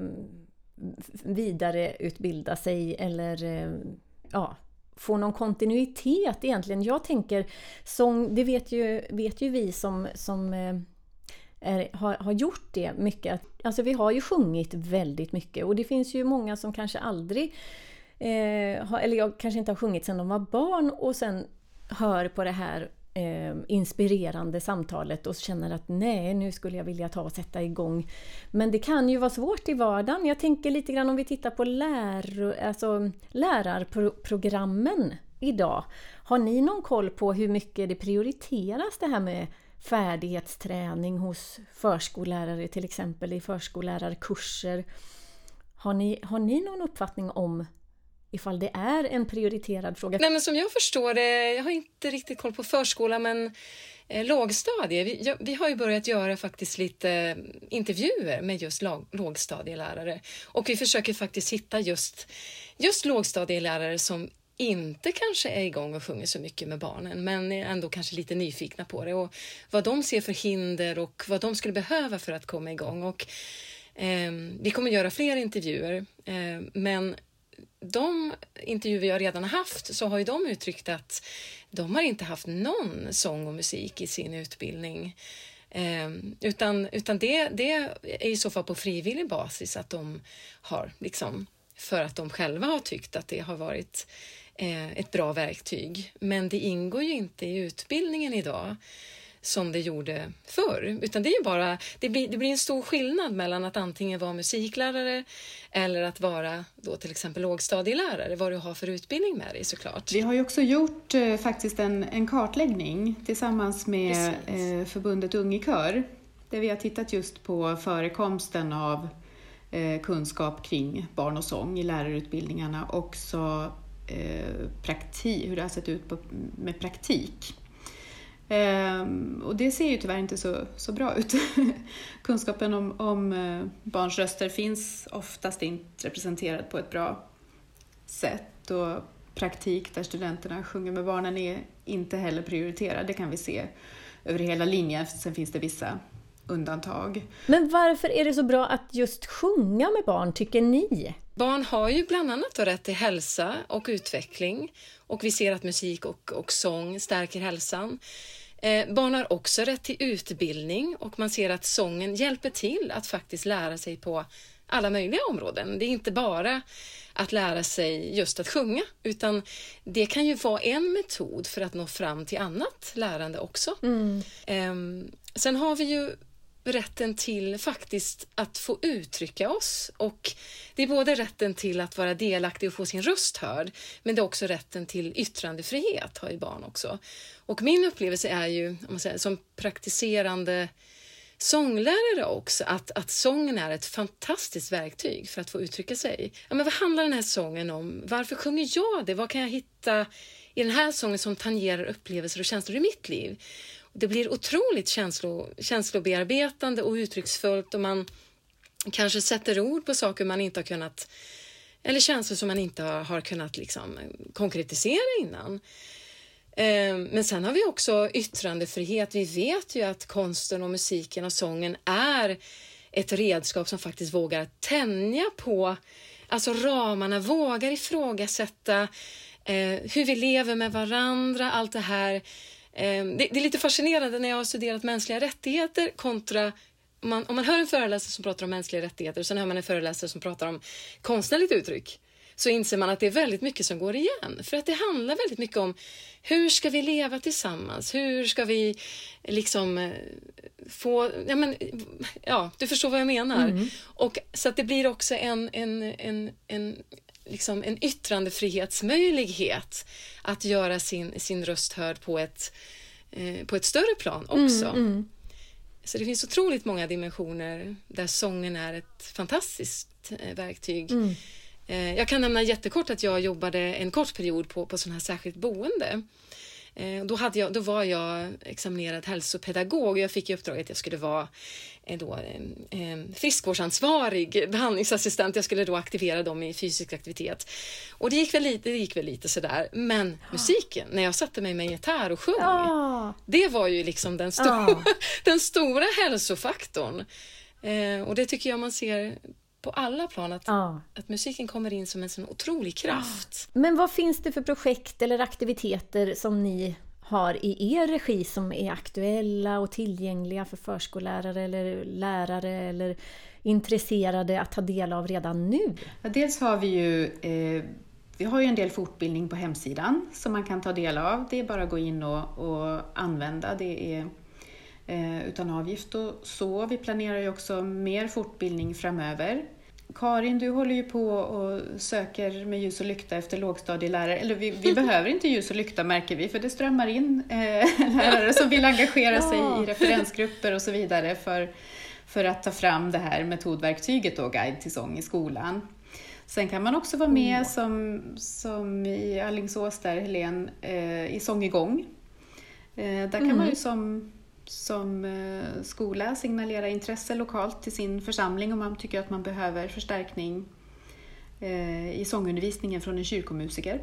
vidareutbilda sig eller eh, ja, få någon kontinuitet egentligen. Jag tänker, sång, det vet ju, vet ju vi som, som eh, är, har, har gjort det mycket. Alltså vi har ju sjungit väldigt mycket och det finns ju många som kanske aldrig eh, har, eller jag kanske inte har sjungit sedan de var barn och sen hör på det här eh, inspirerande samtalet och känner att nej, nu skulle jag vilja ta och sätta igång. Men det kan ju vara svårt i vardagen. Jag tänker lite grann om vi tittar på lär, alltså, lärarprogrammen idag. Har ni någon koll på hur mycket det prioriteras det här med färdighetsträning hos förskollärare till exempel i förskollärarkurser. Har ni, har ni någon uppfattning om ifall det är en prioriterad fråga? Nej, men som jag förstår det, jag har inte riktigt koll på förskola, men eh, lågstadie, vi, ja, vi har ju börjat göra faktiskt lite eh, intervjuer med just lag, lågstadielärare och vi försöker faktiskt hitta just, just lågstadielärare som inte kanske är igång och sjunger så mycket med barnen men är ändå kanske lite nyfikna på det och vad de ser för hinder och vad de skulle behöva för att komma igång. Och, eh, vi kommer göra fler intervjuer eh, men de intervjuer jag redan haft så har ju de uttryckt att de har inte haft någon sång och musik i sin utbildning. Eh, utan utan det, det är i så fall på frivillig basis att de har liksom för att de själva har tyckt att det har varit eh, ett bra verktyg. Men det ingår ju inte i utbildningen idag som det gjorde förr, utan det är bara, det blir, det blir en stor skillnad mellan att antingen vara musiklärare eller att vara då till exempel lågstadielärare, vad du har för utbildning med dig såklart. Vi har ju också gjort eh, faktiskt en, en kartläggning tillsammans med eh, förbundet Ungekör, där vi har tittat just på förekomsten av eh, kunskap kring barn och sång i lärarutbildningarna och också eh, praktik, hur det har sett ut på, med praktik. Ehm, och det ser ju tyvärr inte så, så bra ut. Kunskapen om, om eh, barns röster finns oftast inte representerad på ett bra sätt och praktik där studenterna sjunger med barnen är inte heller prioriterad. Det kan vi se över hela linjen. Sen finns det vissa undantag. Men varför är det så bra att just sjunga med barn, tycker ni? Barn har ju bland annat rätt till hälsa och utveckling och vi ser att musik och, och sång stärker hälsan. Eh, barn har också rätt till utbildning och man ser att sången hjälper till att faktiskt lära sig på alla möjliga områden. Det är inte bara att lära sig just att sjunga, utan det kan ju vara en metod för att nå fram till annat lärande också. Mm. Eh, sen har vi ju rätten till faktiskt att få uttrycka oss. Och Det är både rätten till att vara delaktig och få sin röst hörd, men det är också rätten till yttrandefrihet har ju barn också. Och min upplevelse är ju, om man säger, som praktiserande sånglärare också, att, att sången är ett fantastiskt verktyg för att få uttrycka sig. Ja, men vad handlar den här sången om? Varför sjunger jag det? Vad kan jag hitta i den här sången som tangerar upplevelser och känslor i mitt liv? Det blir otroligt känslo, känslobearbetande och uttrycksfullt och man kanske sätter ord på saker man inte har kunnat eller känslor som man inte har, har kunnat liksom konkretisera innan. Eh, men sen har vi också yttrandefrihet. Vi vet ju att konsten och musiken och sången är ett redskap som faktiskt vågar tänja på alltså ramarna, vågar ifrågasätta eh, hur vi lever med varandra, allt det här det, det, är lite fascinerande när jag har studerat mänskliga rättigheter kontra om man, om man hör en föreläsare som pratar om mänskliga rättigheter och sen hör man en föreläsare som pratar om konstnärligt uttryck så inser man att det är väldigt mycket som går igen. För att det handlar väldigt mycket om hur ska vi leva tillsammans? Hur ska vi liksom eh, få... Ja, men, ja du förstår vad jag menar. Mm. Och, så att det blir också en, en, en, en liksom en yttrandefrihetsmöjlighet att göra sin, sin röst hörd på ett, eh, på ett större plan också. Mm, mm. Så det finns otroligt många dimensioner där sången är ett fantastiskt eh, verktyg. Mm. Eh, jag kan nämna jättekort att jag jobbade en kort period på, på sån här särskilt boende. Eh, då, hade jag, då var jag examinerad hälsopedagog och jag fick i uppdrag att jag skulle vara eh, då, friskvårdsansvarig behandlingsassistent. Jag skulle då aktivera dem i fysisk aktivitet. Och det gick väl lite, det gick väl lite sådär. Men musiken, när jag satte mig med en gitarr och sjöng, ja. det var ju liksom den, sto ja. den stora hälsofaktorn. Eh, och det tycker jag man ser på alla plan att, ja. att musiken kommer in som en sån otrolig kraft. Men vad finns det för projekt eller aktiviteter som ni har i er regi som är aktuella och tillgängliga för förskollärare eller lärare eller intresserade att ta del av redan nu? Ja, dels har vi ju eh, vi har ju en del fortbildning på hemsidan som man kan ta del av. Det är bara att gå in och, och använda. Det är eh, utan avgift och så. Vi planerar ju också mer fortbildning framöver. Karin, du håller ju på och söker med ljus och lykta efter lågstadielärare. Eller vi, vi behöver inte ljus och lykta märker vi, för det strömmar in eh, lärare som vill engagera ja. sig i referensgrupper och så vidare för, för att ta fram det här metodverktyget då, Guide till sång i skolan. Sen kan man också vara med mm. som, som i Allingsås där, Helene, eh, i Sång igång. Eh, där kan mm. man ju som som eh, skola signalera intresse lokalt till sin församling om man tycker att man behöver förstärkning eh, i sångundervisningen från en kyrkomusiker.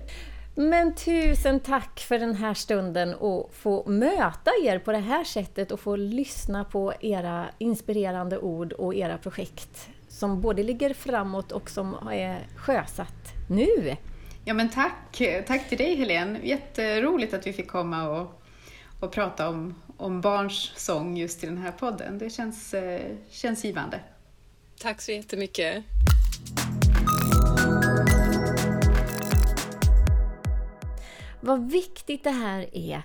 Men tusen tack för den här stunden och få möta er på det här sättet och få lyssna på era inspirerande ord och era projekt som både ligger framåt och som är sjösatt nu. Ja men tack! Tack till dig Helene! Jätteroligt att vi fick komma och, och prata om, om barns sång just i den här podden. Det känns, eh, känns givande. Tack så jättemycket. Vad viktigt det här är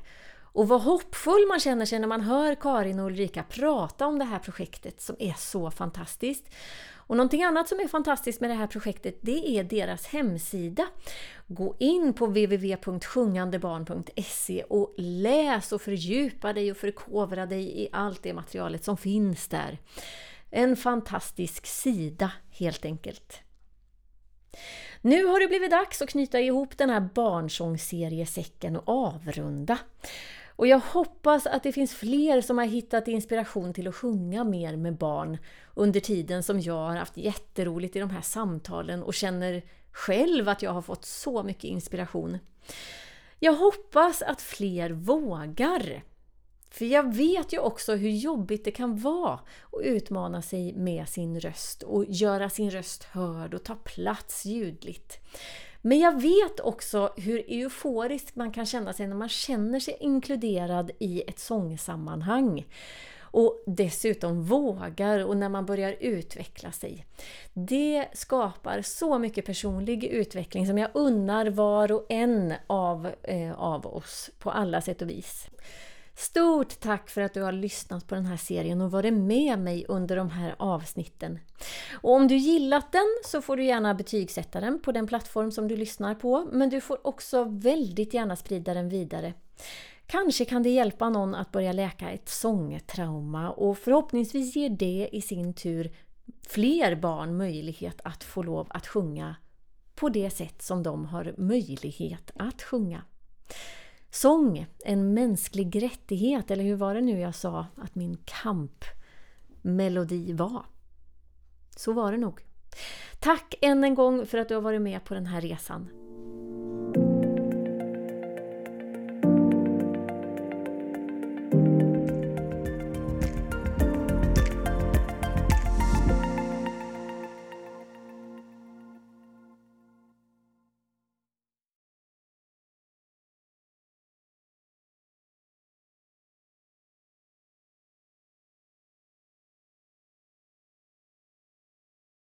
och vad hoppfull man känner sig när man hör Karin och Ulrika prata om det här projektet som är så fantastiskt. Och någonting annat som är fantastiskt med det här projektet det är deras hemsida. Gå in på www.sjungandebarn.se och läs och fördjupa dig och förkovra dig i allt det materialet som finns där. En fantastisk sida helt enkelt. Nu har det blivit dags att knyta ihop den här barnsångsseriesäcken och avrunda. Och jag hoppas att det finns fler som har hittat inspiration till att sjunga mer med barn under tiden som jag har haft jätteroligt i de här samtalen och känner själv att jag har fått så mycket inspiration. Jag hoppas att fler vågar. För jag vet ju också hur jobbigt det kan vara att utmana sig med sin röst och göra sin röst hörd och ta plats ljudligt. Men jag vet också hur euforisk man kan känna sig när man känner sig inkluderad i ett sångsammanhang. Och dessutom vågar och när man börjar utveckla sig. Det skapar så mycket personlig utveckling som jag unnar var och en av, eh, av oss på alla sätt och vis. Stort tack för att du har lyssnat på den här serien och varit med mig under de här avsnitten. Och om du gillat den så får du gärna betygsätta den på den plattform som du lyssnar på, men du får också väldigt gärna sprida den vidare. Kanske kan det hjälpa någon att börja läka ett sångtrauma och förhoppningsvis ger det i sin tur fler barn möjlighet att få lov att sjunga på det sätt som de har möjlighet att sjunga. Sång, en mänsklig rättighet, eller hur var det nu jag sa att min kampmelodi var? Så var det nog. Tack än en gång för att du har varit med på den här resan.